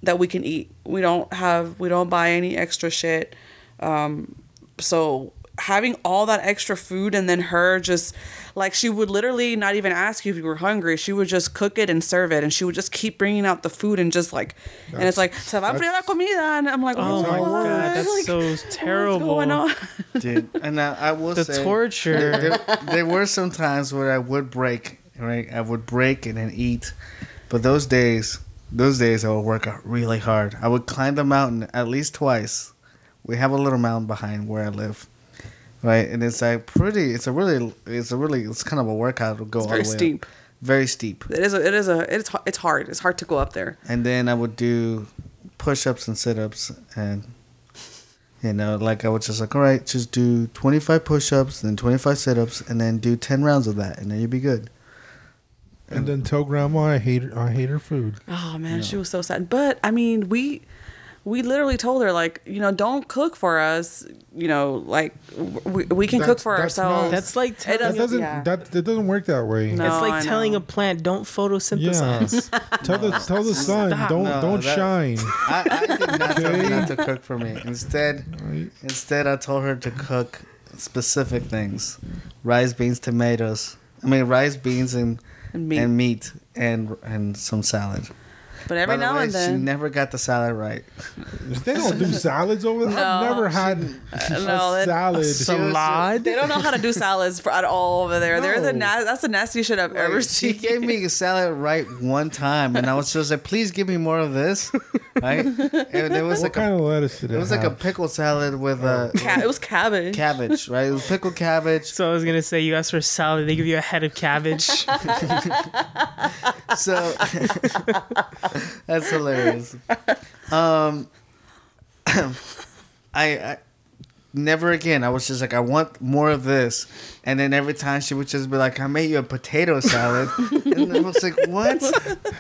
that we can eat. We don't have we don't buy any extra shit. Um, so having all that extra food and then her just like she would literally not even ask you if you were hungry. She would just cook it and serve it, and she would just keep bringing out the food and just like and it's like se va a enfriar la comida, and I'm like, Oh my god, that's Like, so What's terrible. going on? Dude, and I, I will The say torture. There, there were some times where I would break, right? I would break and then eat, but those days, those days I would work out really hard. I would climb the mountain at least twice. We have a little mountain behind where I live, right? And it's like pretty. It's a really, it's a really, it's kind of a workout to go It's all very the way up. steep. Very steep. It is a, it is a it's it's hard. It's hard to go up there. and then I would do push ups and sit ups and you know, like I was just like, all right, just do twenty five push ups, then twenty five sit ups, and then do ten rounds of that, and then you'll be good. And then tell grandma I hate her. I hate her food. Oh man, she was so sad. But I mean, we we literally told her like, you know, don't cook for us. You know, like we, we can cook for that's ourselves. not- That's like It telling, That doesn't- doesn't. yeah. That that doesn't work that way. No. it's I like telling know. a plant don't photosynthesize. (laughs) tell the tell the sun Stop. don't No, don't that- shine. I, I did not tell her not to cook for me. Instead, Right? instead I told her to cook specific things: rice, beans, tomatoes. I mean, rice, beans, and And meat. and meat and and some salad. But every By the now way, and then, she never got the salad right. They don't do (laughs) salads over there. I've never had uh, no, a that- salad. Salad. they don't know how to do salads for, at all over there. They're the No. na- that's the nastiest shit I've ever seen. she gave me a salad right one time, and I was just like, "Please give me more of this." Right? And it was what like kind a, of lettuce did it it was like a have? pickle salad with a Ca- it was cabbage. cabbage, right? It was pickled cabbage. So I was gonna say you ask for a salad, they give you a head of cabbage. (laughs) So (laughs) that's hilarious. Um, (clears throat) I, I never again. I was just like, I want more of this, and then every time she would just be like, "I made you a potato salad," (laughs) and I was like, "What?"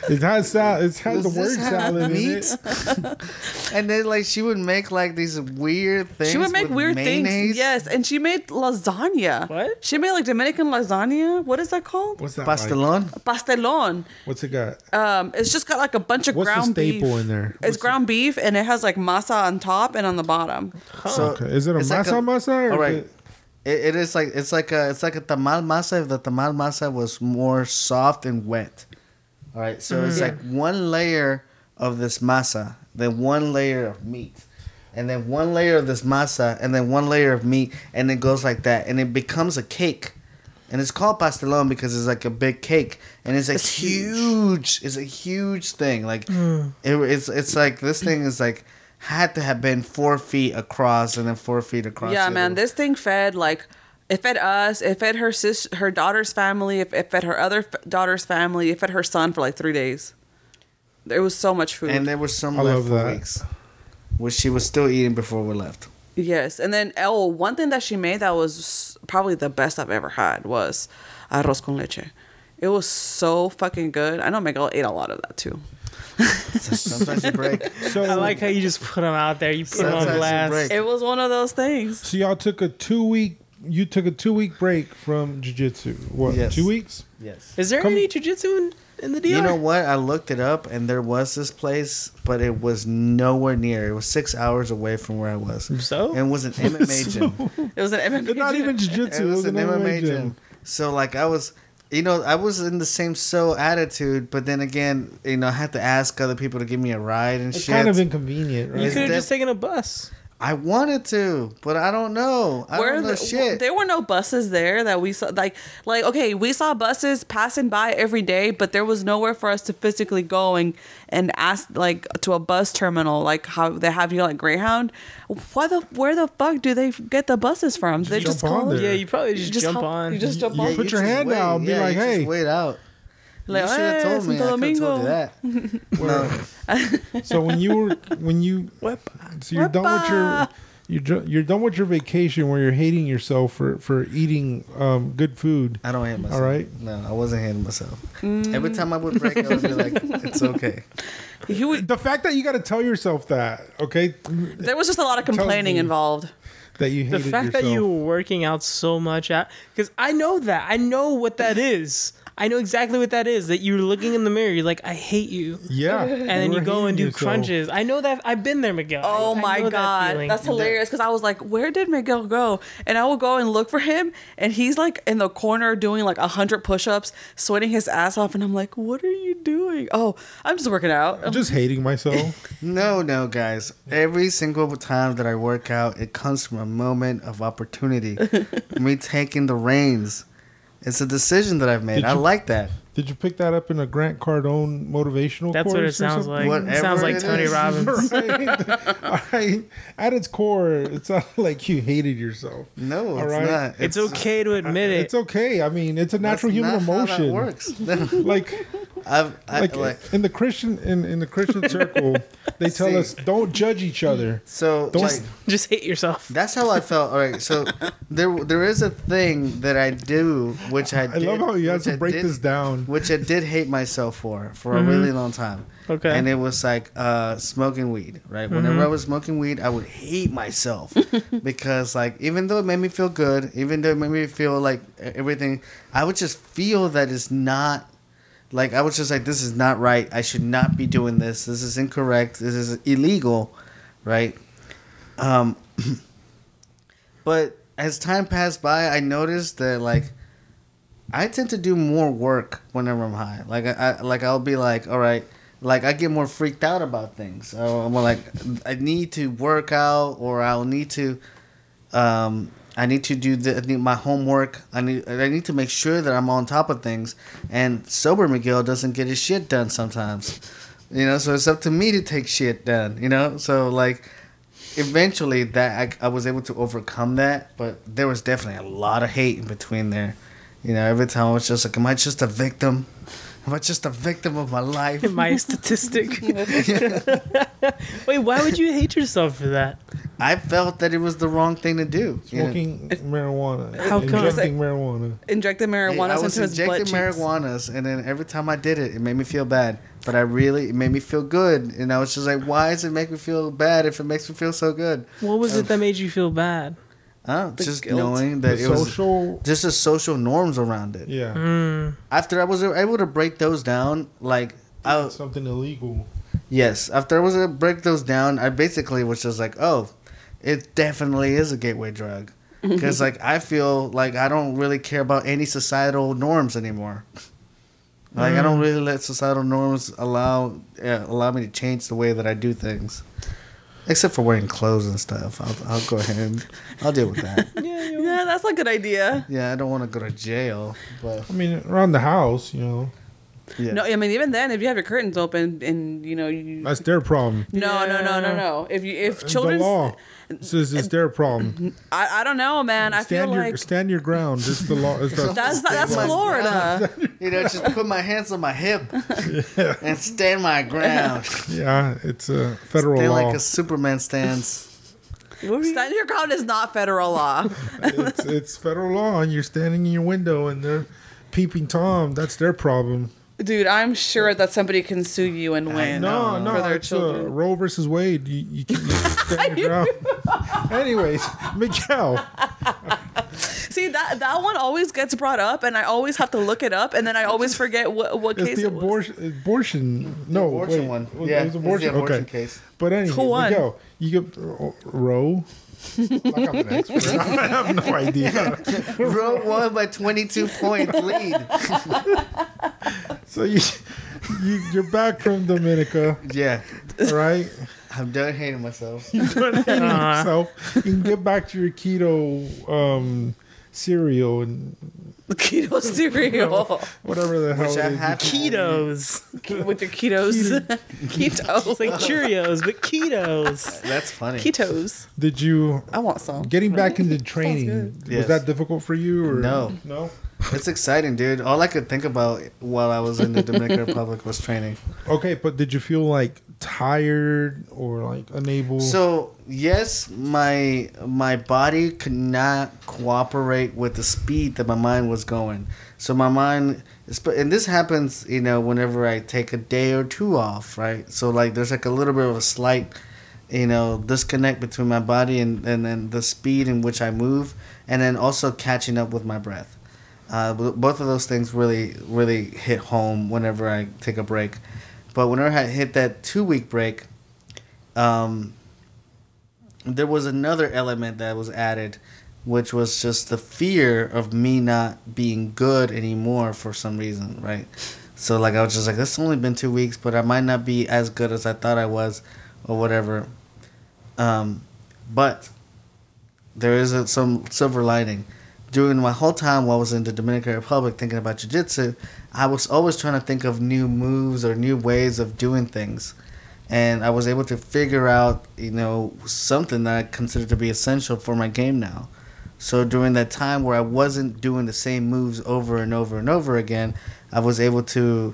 It has salad. It has Does the word this have salad in meat? it. (laughs) And then like she would make like these weird things. She would make with weird mayonnaise. things. Yes, and she made lasagna. What? She made like Dominican lasagna. What is that called? What's that? Like? pastelon. Pastelon. What's it got? Um, it's just got like a bunch of What's the ground beef. in there? It's ground beef and it has like masa on top and on the bottom. So Okay. Is it a it's like masa a- masa? Or All right. is it- It, it is like it's like a it's like a tamal masa. If the tamal masa was more soft and wet. All right, so it's mm-hmm. like one layer of this masa, then one layer of meat, and then one layer of this masa, and then one layer of meat, and it goes like that, and it becomes a cake. And it's called pastelon because it's like a big cake, and it's a It's huge, it's a huge thing. Like mm. it, it's it's like this thing is like had to have been four feet across and then four feet across. yeah, man, this thing fed like it fed us, it fed her sis, her daughter's family, it, it fed her other f- daughter's family, it fed her son for like three days. There was so much food. and there was some I left for that. weeks, which she was still eating before we left. Yes, and then oh, one thing that she made that was probably the best I've ever had was arroz con leche. It was so fucking good. I know Miguel ate a lot of that too. Sometimes you break. (laughs) So I like how you just put them out there. You put them on you blast. It was one of those things. So y'all took a two week. You took a two week break from jiu-jitsu. What? Yes. Two weeks? Yes. Is there Come- any jujitsu in, in the DR? You know what? I looked it up, and there was this place, but it was nowhere near. It was six hours away from where I was. So? And it was an (laughs) MMA gym. It was an MMA. It's not even jiu-jitsu. It was an MMA gym. So like I was, you know, I was in the same so attitude, but then again, you know, I had to ask other people to give me a ride and It's shit. kind of inconvenient, You right? Is could have just taken a bus. I wanted to, but I don't know. I Where don't know the, shit. there were no buses there that we saw like like okay we saw buses passing by every day but there was nowhere for us to physically go and and ask like to a bus terminal like how they have you like Greyhound why the where the fuck do they get the buses from they Jump just on call there. Yeah, you probably just, jump hop- on. you just jump You on put your hand wait. out and be like, you just "Hey." wait out. Like, you should have told me. I Santo could have told you that. (laughs) no, (laughs) So when you were when you so you're done with your you're you're done with your vacation where you're hating yourself for for eating um, good food. I don't hate myself. All right. No, I wasn't hating myself. Mm. Every time I would break, I would be like, "It's okay." (laughs) He would- The fact that you got to tell yourself that, okay, there was just a lot of complaining involved that you hated the fact yourself. that you were working out so much out because i know that i know what that is i know exactly what that is that you're looking in the mirror you're like i hate you yeah, and then you were go and do yourself. crunches i know that i've been there miguel Oh I my know that god, feeling. that's hilarious! Because I was like, "Where did Miguel go?" And I will go and look for him, and he's like in the corner doing like a hundred push-ups, sweating his ass off, and I'm like, "What are you doing?" Oh, I'm just working out. I'm just hating myself. (laughs) No, no, guys. Every single time that I work out, it comes from a moment of opportunity. (laughs) Me taking the reins. It's a decision that I've made. Did I you- like that. Did you pick that up in a Grant Cardone motivational? that's what it course sounds something? like it sounds like it tony is. (laughs) robbins right. All right. At its core, it sounded (laughs) like you hated yourself. No, All it's right. not. it's okay to admit it It's okay. I mean, it's a that's natural human not how emotion. that works. (laughs) Like, I've, I, like, like, in the Christian in, in the Christian circle, they tell See. us don't judge each other. so Don't- like, just hate yourself that's how I felt. All right, so there there is a thing that I do, which I I did, love how you have to I break did- this down. (laughs) which I did hate myself for for Mm-hmm. a really long time. Okay. And it was like uh, smoking weed, right? Whenever Mm-hmm. I was smoking weed, I would hate myself (laughs) because, like, even though it made me feel good, even though it made me feel like everything, I would just feel that it's not. Like I was just like, this is not right. I should not be doing this. This is incorrect. This is illegal, right? Um, (clears throat) but as time passed by, I noticed that like I tend to do more work whenever I'm high. Like I, I like I'll be like, all right, like I get more freaked out about things. So I'm like, I need to work out, or I'll need to, um, I need to do the need my homework. I need I need to make sure that I'm on top of things. And sober Miguel doesn't get his shit done sometimes, you know. So it's up to me to take shit done, you know. So like, eventually that I, I was able to overcome that, but there was definitely a lot of hate in between there. You know, every time I was just like, am I just a victim? Am I just a victim of my life? My statistic. (laughs) (laughs) Wait, why would you hate yourself for that? I felt that it was the wrong thing to do. you know? Smoking marijuana. How come? Injecting marijuana. Injected marijuana I was into his blood injecting cheeks. marijuanas, and then every time I did it, it made me feel bad. But I really, it made me feel good, and I was just like, why does it make me feel bad if it makes me feel so good? What was it um, that made you feel bad? Huh? The just guilt. knowing that The it was social. just the social norms around it. Yeah. Mm, After I was able to break those down, like I, Something illegal. Yes, after I was able to break those down, I basically was just like, oh, it definitely is a gateway drug. (laughs) Because like I feel like I don't really care about any societal norms anymore. Like I don't really let societal norms allow uh, allow me to change the way that I do things, except for wearing clothes and stuff. I'll I'll go ahead and I'll deal with that. (laughs) Yeah, that's a good idea. yeah, I don't want to go to jail, but I mean, around the house, you know, yeah. No, I mean even then, if you have your curtains open and you know you. that's their problem. No, no, no, no, no. If you if the children, law says it's their problem. I, I don't know, man. I feel your like stand your ground. This is the law. It's the, (laughs) that's that's Stand my Florida. you know, just put my hands on my hip (laughs) and stand my ground. yeah, it's a federal Stand law. like a Superman stands. Stand your ground is not federal law. (laughs) it's, it's federal law, and you're standing in your window, and they're peeping tom. That's their problem. Dude, I'm sure that somebody can sue you and win. No, no, for their it's uh, children. Roe versus Wade. You, you, can- you (laughs) stand your ground. (laughs) Anyways, Miguel, See that that one always gets brought up, and I always have to look it up, and then I always forget what what it's case the it was. abortion. Abortion. No, abortion wait, one. It was, Yeah, it was it's the abortion. abortion okay. case. But anyway, Who won? Miguel, you get uh, Roe. Like I'm an expert. (laughs) I have no idea. (laughs) Roe won by 22 points lead. So you, you you're back from Dominica, Yeah, Right? I'm done hating myself. (laughs) You're done hating Uh-huh. yourself. You can get back to your keto um, cereal and (laughs) keto cereal whatever the hell Which it I is. have Ketos. with your (laughs) ketos. It's ketos. like Cheerios, but ketos. (laughs) That's funny. Ketos. Did you I want some. getting back into training? Was Yes. that difficult for you or No. No. It's exciting, dude. All I could think about while I was in the Dominican (laughs) Republic was training. Okay, but did you feel like tired or like unable? So yes, my my body could not cooperate with the speed that my mind was going. So my mind, and this happens, you know, whenever I take a day or two off, right? So like, there's like a little bit of a slight, you know, disconnect between my body and and then the speed in which I move, and then also catching up with my breath. Uh, both of those things really really hit home whenever I take a break. But whenever I hit that two week break, um, there was another element that was added, which was just the fear of me not being good anymore for some reason, right? So like I was just like, it's only been two weeks, but I might not be as good as I thought I was, or whatever. Um, but there is a, some silver lining. During my whole time while I was in the Dominican Republic thinking about jiu-jitsu, I was always trying to think of new moves or new ways of doing things and I was able to figure out, you know, something that I consider to be essential for my game now. So during that time where I wasn't doing the same moves over and over and over again, I was able to,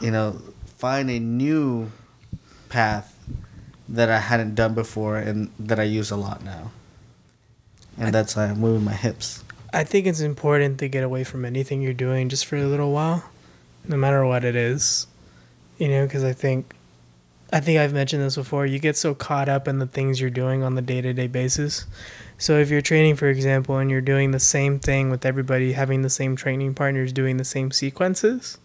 you know, find a new path that I hadn't done before and that I use a lot now. And that's how I'm moving my hips. I think it's important to get away from anything you're doing just for a little while, no matter what it is. You know, because I think, I think I've mentioned this before. You get so caught up in the things you're doing on the day to day basis. So if you're training, for example, and you're doing the same thing with everybody, having the same training partners, doing the same sequences,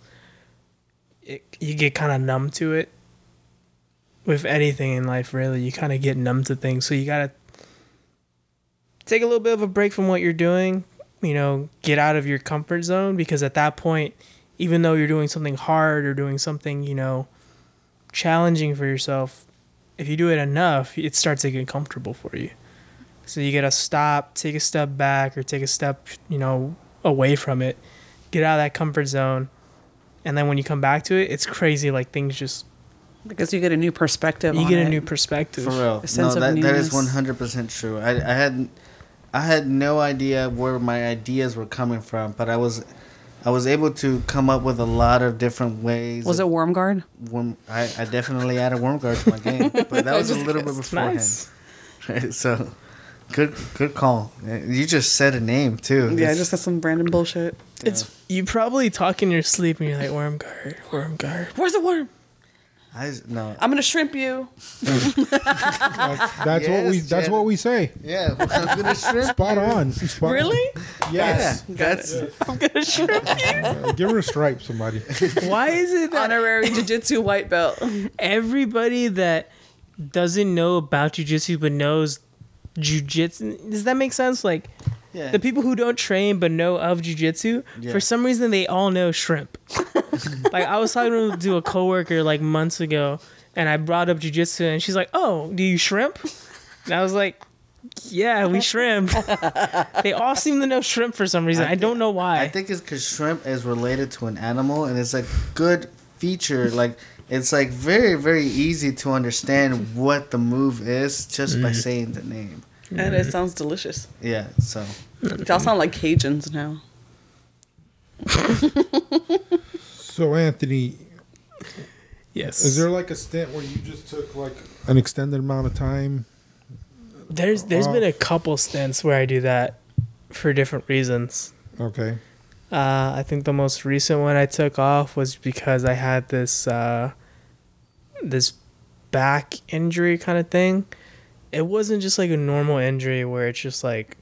it, you get kind of numb to it. With anything in life, really, you kind of get numb to things. So you gotta take a little bit of a break from what you're doing, you know, get out of your comfort zone because at that point, even though you're doing something hard or doing something, you know, challenging for yourself, if you do it enough, it starts to get comfortable for you. So you gotta stop, take a step back, or take a step, you know, away from it, get out of that comfort zone, and then when you come back to it, it's crazy. Like things just Because you get a new perspective. you on get a it. new perspective. For real. A sense no, of that, that is 100% true. I, I had I had no idea where my ideas were coming from, but I was I was able to come up with a lot of different ways. Was it of Worm Guard? worm, I, I definitely added worm guard to my game, (laughs) but that was a little bit beforehand. Nice. Right, so good good call. You just said a name too. Yeah, It's- just that's some random bullshit. It's you probably talk in your sleep and you're like worm guard, worm guard. Where's the worm? I s- no. I'm gonna shrimp you. That's, that's what we Yes, that's Jen. what we say. Yeah, (laughs) I'm gonna shrimp. Spot on. Spot on. Really? Yes. Yeah, that's I'm gonna shrimp (laughs) you. (laughs) Uh, give her a stripe, somebody. Why is it that Honorary jiu-jitsu white belt. everybody that doesn't know about jujitsu but knows jujitsu does that make sense? Like yeah. the people who don't train but know of jujitsu, Yeah. for some reason they all know shrimp. (laughs) like I was talking to a coworker like months ago, and I brought up jujitsu, and she's like, "Oh, do you shrimp?" And I was like, "Yeah, we shrimp." (laughs) they all seem to know shrimp for some reason. I, don't know why. I think it's because shrimp is related to an animal, and it's a good feature. Like it's like very very easy to understand what the move is just by mm-hmm. saying the name. And it sounds delicious. Yeah. So Y'all sound like Cajuns now. (laughs) So Anthony, yes. is there like a stint where you just took like an extended amount of time? There's there's been a couple stints where I do that for different reasons. Okay. Uh, I think the most recent one I took off was because I had this uh, this back injury kind of thing. It wasn't just like a normal injury where it's just like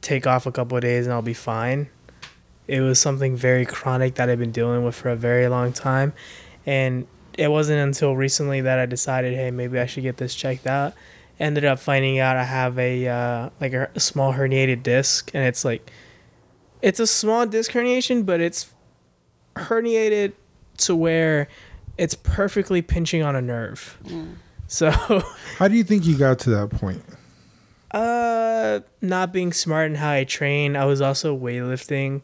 take off a couple of days and I'll be fine. It was something very chronic that I've been dealing with for a very long time, and it wasn't until recently that I decided, hey, maybe I should get this checked out. Ended up finding out I have a uh, like a, a small herniated disc, and it's like it's a small disc herniation, but it's herniated to where it's perfectly pinching on a nerve. So, (laughs) How do you think you got to that point? uh, not being smart in how I train, I was also weightlifting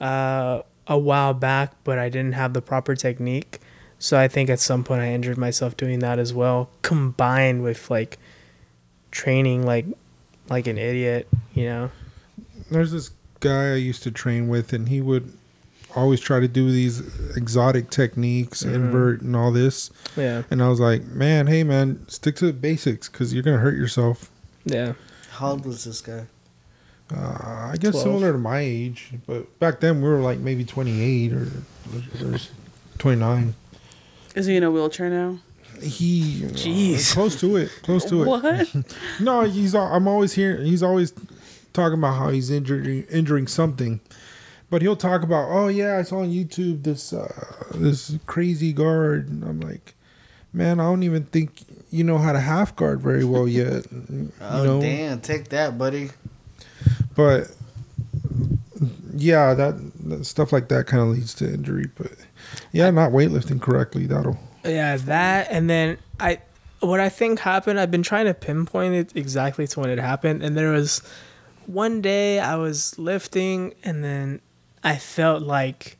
uh, a while back, but I didn't have the proper technique. So I think at some point I injured myself doing that as well, combined with like training like like an idiot, you know. There's this guy I used to train with, and he would always try to do these exotic techniques, invert, and all this. Yeah. And I was like, man, hey, man, stick to the basics because you're gonna hurt yourself. Yeah. how old was this guy? Uh, I guess 12. similar to my age, but back then we were like maybe 28 or, or 29. Is he in a wheelchair now? He, uh, Jeez. close to it, close to it. What? (laughs) No, he's. al- I'm always hearing. He's always talking about how he's injuring injuring something, but he'll talk about, oh yeah, I saw on YouTube this uh, this crazy guard, and I'm like, man, I don't even think you know how to half guard very well yet. you Oh know? damn! Take that, buddy. But yeah, that, that stuff like that kind of leads to injury. But yeah, not weightlifting correctly. That'll. Yeah, that and then I what I think happened, I've been trying to pinpoint it exactly to when it happened and there was one day I was lifting and then I felt like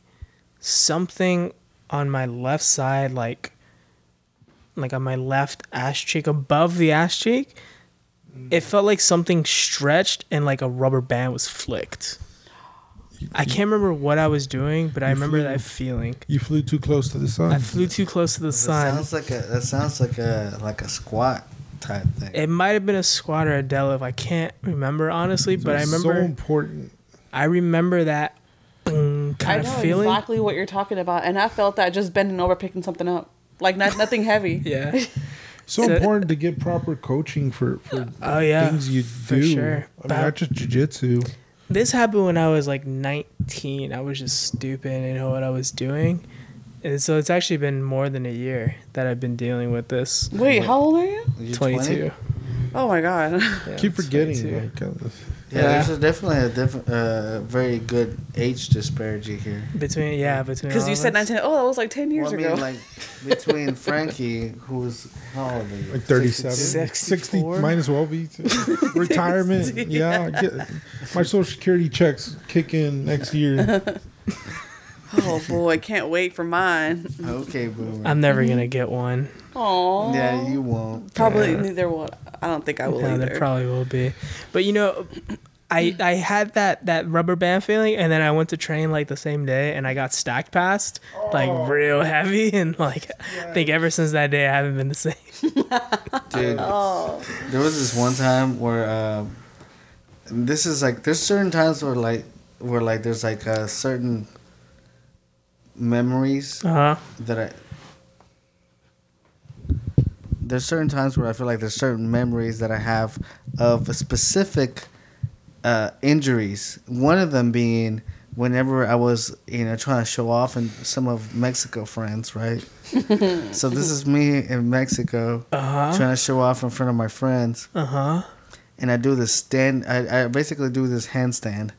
something on my left side like like on my left ass cheek above the ass cheek it felt like something stretched and like a rubber band was flicked. I can't remember what I was doing, but I remember flew- that feeling. You flew too close to the sun. I flew too close to the That sun. sounds like a that sounds like a like a squat type thing. It might have been a squat or a deadlift. I can't remember honestly, but I remember so important. I remember that boom, I kind know of feeling. exactly what you're talking about, and I felt that just bending over, picking something up, like not nothing heavy. (laughs) Yeah. So So- important to get proper coaching for, for Oh yeah. things you for do. sure. I mean, But- not just jujitsu. This happened when I was like 19. I was just stupid and know what I was doing. And so it's actually been more than a year that I've been dealing with this. Wait, how old are you? You 22. Oh my god. Yeah, Keep it's forgetting. 22. Like, Yeah, Yeah. there's a, definitely a different, uh, very good age disparity here. Between yeah, between Because you said 19. Oh, that was like 10 years Well, I mean, ago. like between (laughs) Frankie, who's how old are you? Like 37. 62? 60 might as well be. (laughs) Retirement. yeah. Get, my social security checks kick in next year. (laughs) oh boy, can't wait for mine. Okay, boomer. I'm never gonna get one. Oh. yeah, you won't. Probably Yeah. neither will. I don't think I will Yeah, either. there probably will be. But you know, I I had that that rubber band feeling, and then I went to train like the same day, and I got stacked past like real heavy, (laughs) and like I think ever since that day I haven't been the same. (laughs) Dude, oh. there was this one time where um, this is like there's certain times where like where like there's like uh, certain memories Uh huh. that I there's certain times where I feel like there's certain memories that I have of specific uh, injuries. One of them being whenever I was, you know, trying to show off and some of Mexico friends, right? (laughs) so this is me in Mexico Uh huh. trying to show off in front of my friends, Uh huh. and I do this stand. I, I basically do this handstand,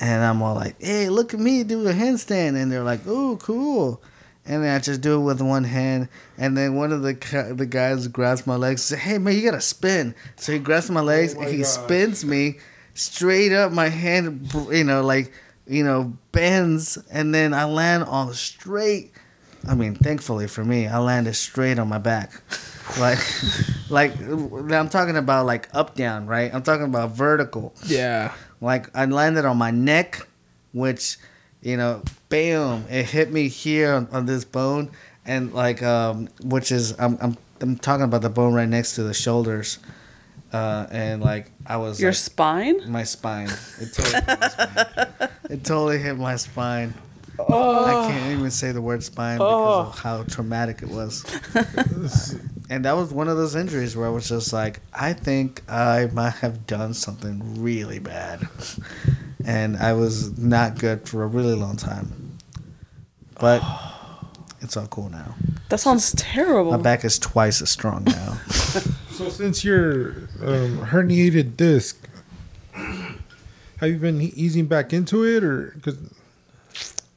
and I'm all like, "Hey, look at me do a handstand," and they're like, "Oh, cool." And then I just do it with one hand, and then one of the the guys grabs my legs. Say, "Hey man, you gotta spin." So he grabs my legs oh my and he God. spins me straight up. My hand, you know, like you know, bends, and then I land on straight. I mean, thankfully for me, I landed straight on my back. (laughs) Like, like I'm talking about like up down, right? I'm talking about vertical. Yeah. Like I landed on my neck, which, you know, bam, it hit me here on, on this bone, and like um, which is I'm I'm I'm talking about the bone right next to the shoulders, uh, and like I was Your like, spine? my spine. It totally hit my spine. It totally hit my spine. I can't even say the word spine because of how traumatic it was. (laughs) and that was one of those injuries where I was just like, I think I might have done something really bad. And I was not good for a really long time. But (sighs) it's all cool now. That sounds terrible. My back is twice as strong (laughs) now. So since your um, herniated disc, have you been easing back into it, or because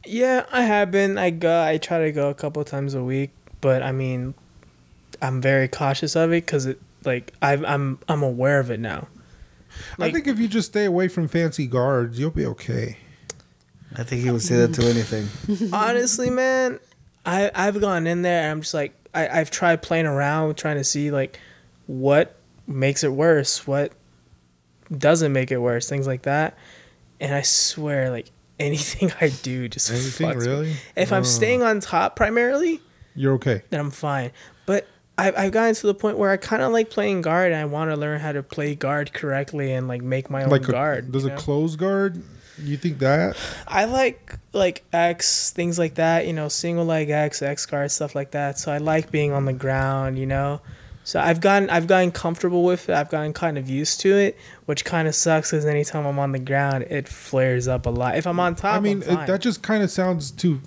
Yeah, I have been. I go. I try to go a couple times a week, but I mean, I'm very cautious of it because it like I've, I'm I'm aware of it now. I think if you just stay away from fancy guards, you'll be okay. I think he would say that to anything. (laughs) Honestly, man, I I've gone in there and I'm just like I I've tried playing around trying to see like what makes it worse, what doesn't make it worse, things like that. And I swear, like (laughs) anything I do just Anything fucks me. really? If I'm Oh. staying on top primarily, You're okay. then I'm fine. But I've, I've gotten to the point where I kind of like playing guard and I want to learn how to play guard correctly and like make my own Like a, guard. does a know? close guard? You think that? I like like X things like that, you know, single leg X, X guard stuff like that. So I like being on the ground, you know. So I've gotten I've gotten comfortable with it. I've gotten kind of used to it, which kind of sucks because anytime I'm on the ground, it flares up a lot. If I'm on top, I mean, it, that just kind of sounds too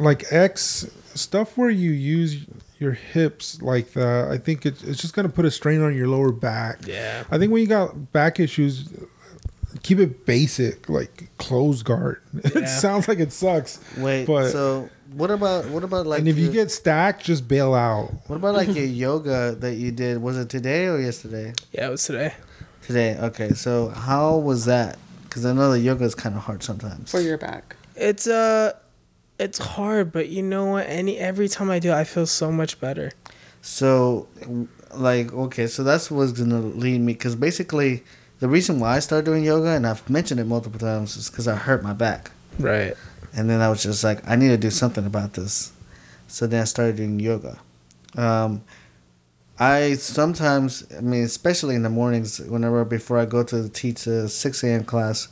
like X stuff where you use your hips like that. I think it, it's just gonna put a strain on your lower back. yeah. I think when you got back issues, keep it basic, like close guard. (laughs) Yeah. It sounds like it sucks. Wait, But- so what about what about like and if you get stacked, just bail out. what about like your yoga that you did? Was it today or yesterday? Yeah, it was today. Today. Okay, so how was that? Because I know the yoga is kind of hard sometimes. for your back. It's uh it's hard, but you know what? Any every time I do, it, I feel so much better. So, like, okay, so that's what's gonna lead me. Because basically, the reason why I started doing yoga, and I've mentioned it multiple times, is because I hurt my back, Right. and then I was just like, I need to do something about this. So then I started doing yoga. Um, I sometimes, I mean, especially in the mornings, whenever before I go to teach a six a.m. class,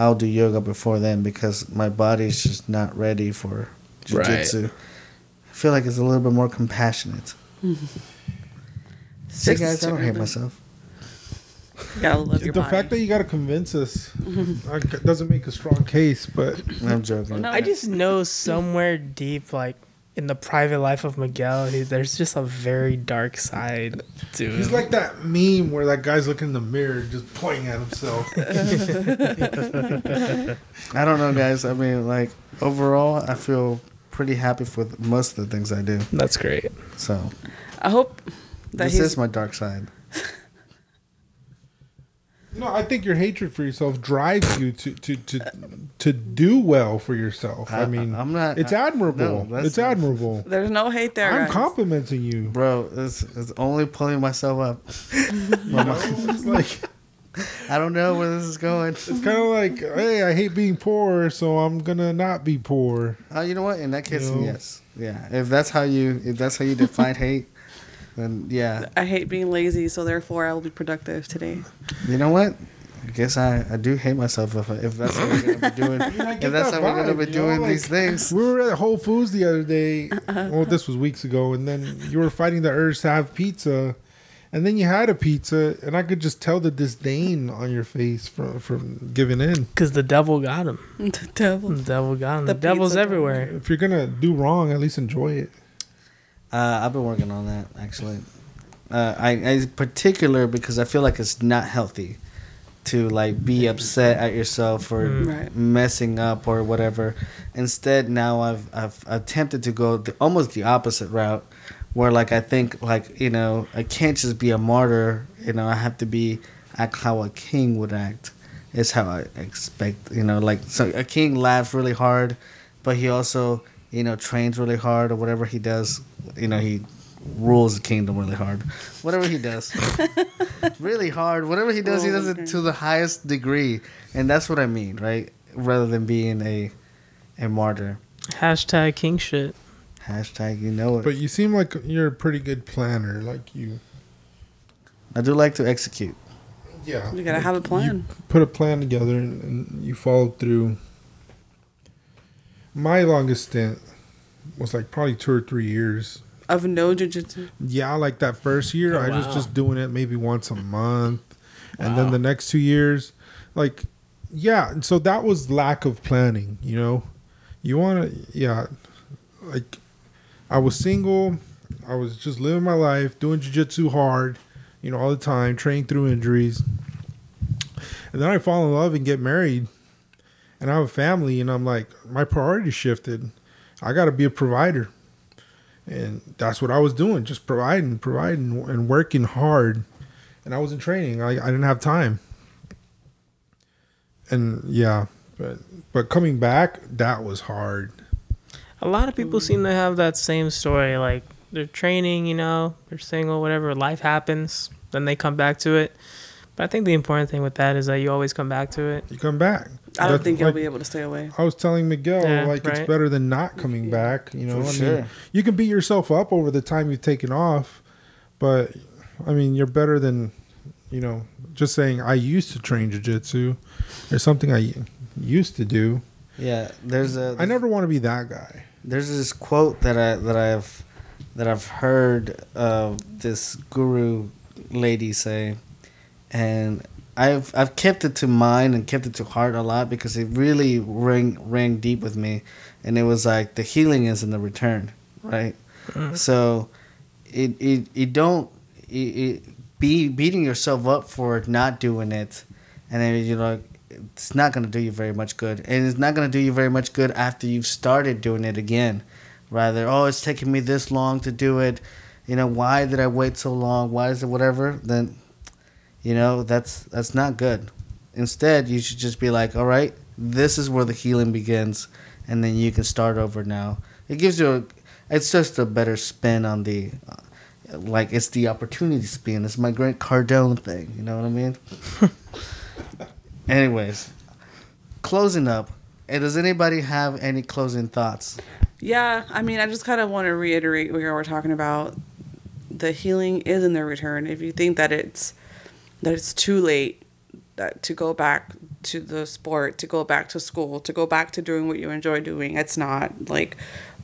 I'll do yoga before then because my body's just not ready for Right. jujitsu. I feel like it's a little bit more compassionate. (laughs) See, guys, I don't hate myself. Gotta love your the body. fact that you got to convince us (laughs) uh, doesn't make a strong case, but I'm joking. No. I just know somewhere deep, like in the private life of Miguel, he, there's just a very dark side to him. He's like that meme where that guy's looking in the mirror, just pointing at himself. (laughs) I don't know, guys. I mean, like overall, I feel pretty happy with most of the things I do. That's great. So I hope that this he's is my dark side. No, I think your hatred for yourself drives you to to to, to do well for yourself. I, I- mean, I'm not- It's I- admirable. no, that's- it's admirable. there's no hate there. I'm guys. complimenting you. Bro, it's, it's only pulling myself up. (laughs) it's (laughs) like I don't know where this is going. it's kind of like, hey, I hate being poor, so I'm gonna not be poor. Uh, you know what? In that case, You know? yes, yeah. If that's how you, if that's how you define (laughs) hate, then yeah. I hate being lazy, so therefore I will be productive today. You know what? I guess I, I do hate myself if, if that's what we're gonna be (laughs) doing. I if that's that how we're gonna be you know, doing like- these things. We were at Whole Foods the other day. (laughs) Uh-huh. Well, this was weeks ago, and then you were fighting the urge to have pizza, and then you had a pizza, and I could just tell the disdain on your face from from giving in. Because the devil got him. (laughs) the devil. The devil got him. The, The devil's pizza everywhere. If you're gonna do wrong, at least enjoy it. Uh, I've been working on that actually. Uh, I, I particular because I feel like it's not healthy to like be upset at yourself for Mm. Right. messing up or whatever. Instead, now I've I've attempted to go the, almost the opposite route, where like I think like you know I can't just be a martyr. You know I have to be act how a king would act. Is how I expect. You know like so a king laughs really hard, but he also you know trains really hard or whatever he does. You know he rules the kingdom really hard. Whatever he does, (laughs) really hard. Whatever he does, he does it to the highest degree, and that's what I mean, right? Rather than being a a martyr. Hashtag king shit. Hashtag you know it. But you seem like you're a pretty good planner. Like you, I do like to execute. yeah, You gotta have a plan. put a plan together and, and you follow through. My longest stint was like probably two or three years. Of no jujitsu. Yeah, like that first year, Oh, I was just doing it maybe once a month, and then the next two years, like, yeah. and So that was lack of planning. You know, you want to, yeah, like, I was single. I was just living my life, doing jujitsu hard, you know, all the time, training through injuries. And then I fall in love and get married, and I have a family, and I'm like, my priorities shifted. I got to be a provider and that's what I was doing, just providing, providing, and working hard. And I wasn't training. I, I didn't have time. And yeah, but but coming back, that was hard. A lot of people seem to have that same story. Like they're training, you know, they're single, whatever. Life happens, then they come back to it. But I think the important thing with that is that you always come back to it. You come back. I don't That's think you'll like- be able to stay away. I was telling Miguel, Yeah, like it's better than not coming back. You know, For I sure. mean, you can beat yourself up over the time you've taken off, but I mean, you're better than, you know, just saying I used to train jujitsu. There's something I used to do. Yeah, there's a. I never want to be that guy. There's this quote that I that I've that I've heard uh, this guru lady say, and I've I've kept it to mind and kept it to heart a lot because it really rang rang deep with me, and it was like the healing is in the return, right? Mm-hmm. So, it it it don't it, it be beating yourself up for not doing it, and then you know it's not going to do you very much good. And it's not going to do you very much good after you've started doing it again. Rather oh it's taking me this long to do it. You know why did i wait so long? Why is it whatever? Then you know that's that's not good instead you should just be like all right this is where the healing begins and then you can start over now it gives you a it's just a better spin on the uh, like it's the opportunity spin it's my grant cardone thing you know what i mean (laughs) Anyways, closing up. eh, Does anybody have any closing thoughts? Yeah, I mean, I just kind of want to reiterate what we're talking about. The healing is in the return. If you think that it's that it's too late that to go back to the sport, to go back to school, to go back to doing what you enjoy doing, it's not like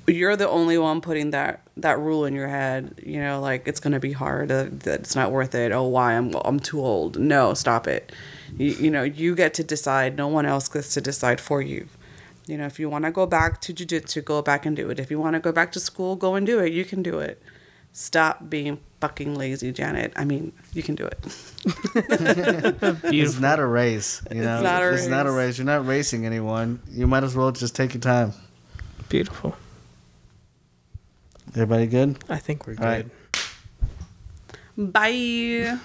you're the only one putting that that rule in your head. You know, like it's gonna be hard. Uh, that it's not worth it. Oh, why I'm I'm too old. No, stop it. You, you know, you get to decide. No one else gets to decide for you. You know, if you want to go back to jujitsu, go back and do it. If you want to go back to school, go and do it. You can do it. Stop being fucking lazy, Janet. I mean, you can do it. (laughs) It's not a race. You know, not a it's not a race. race. You're not racing anyone. You might as well just take your time. Beautiful. Everybody good? I think we're good. All right. Bye.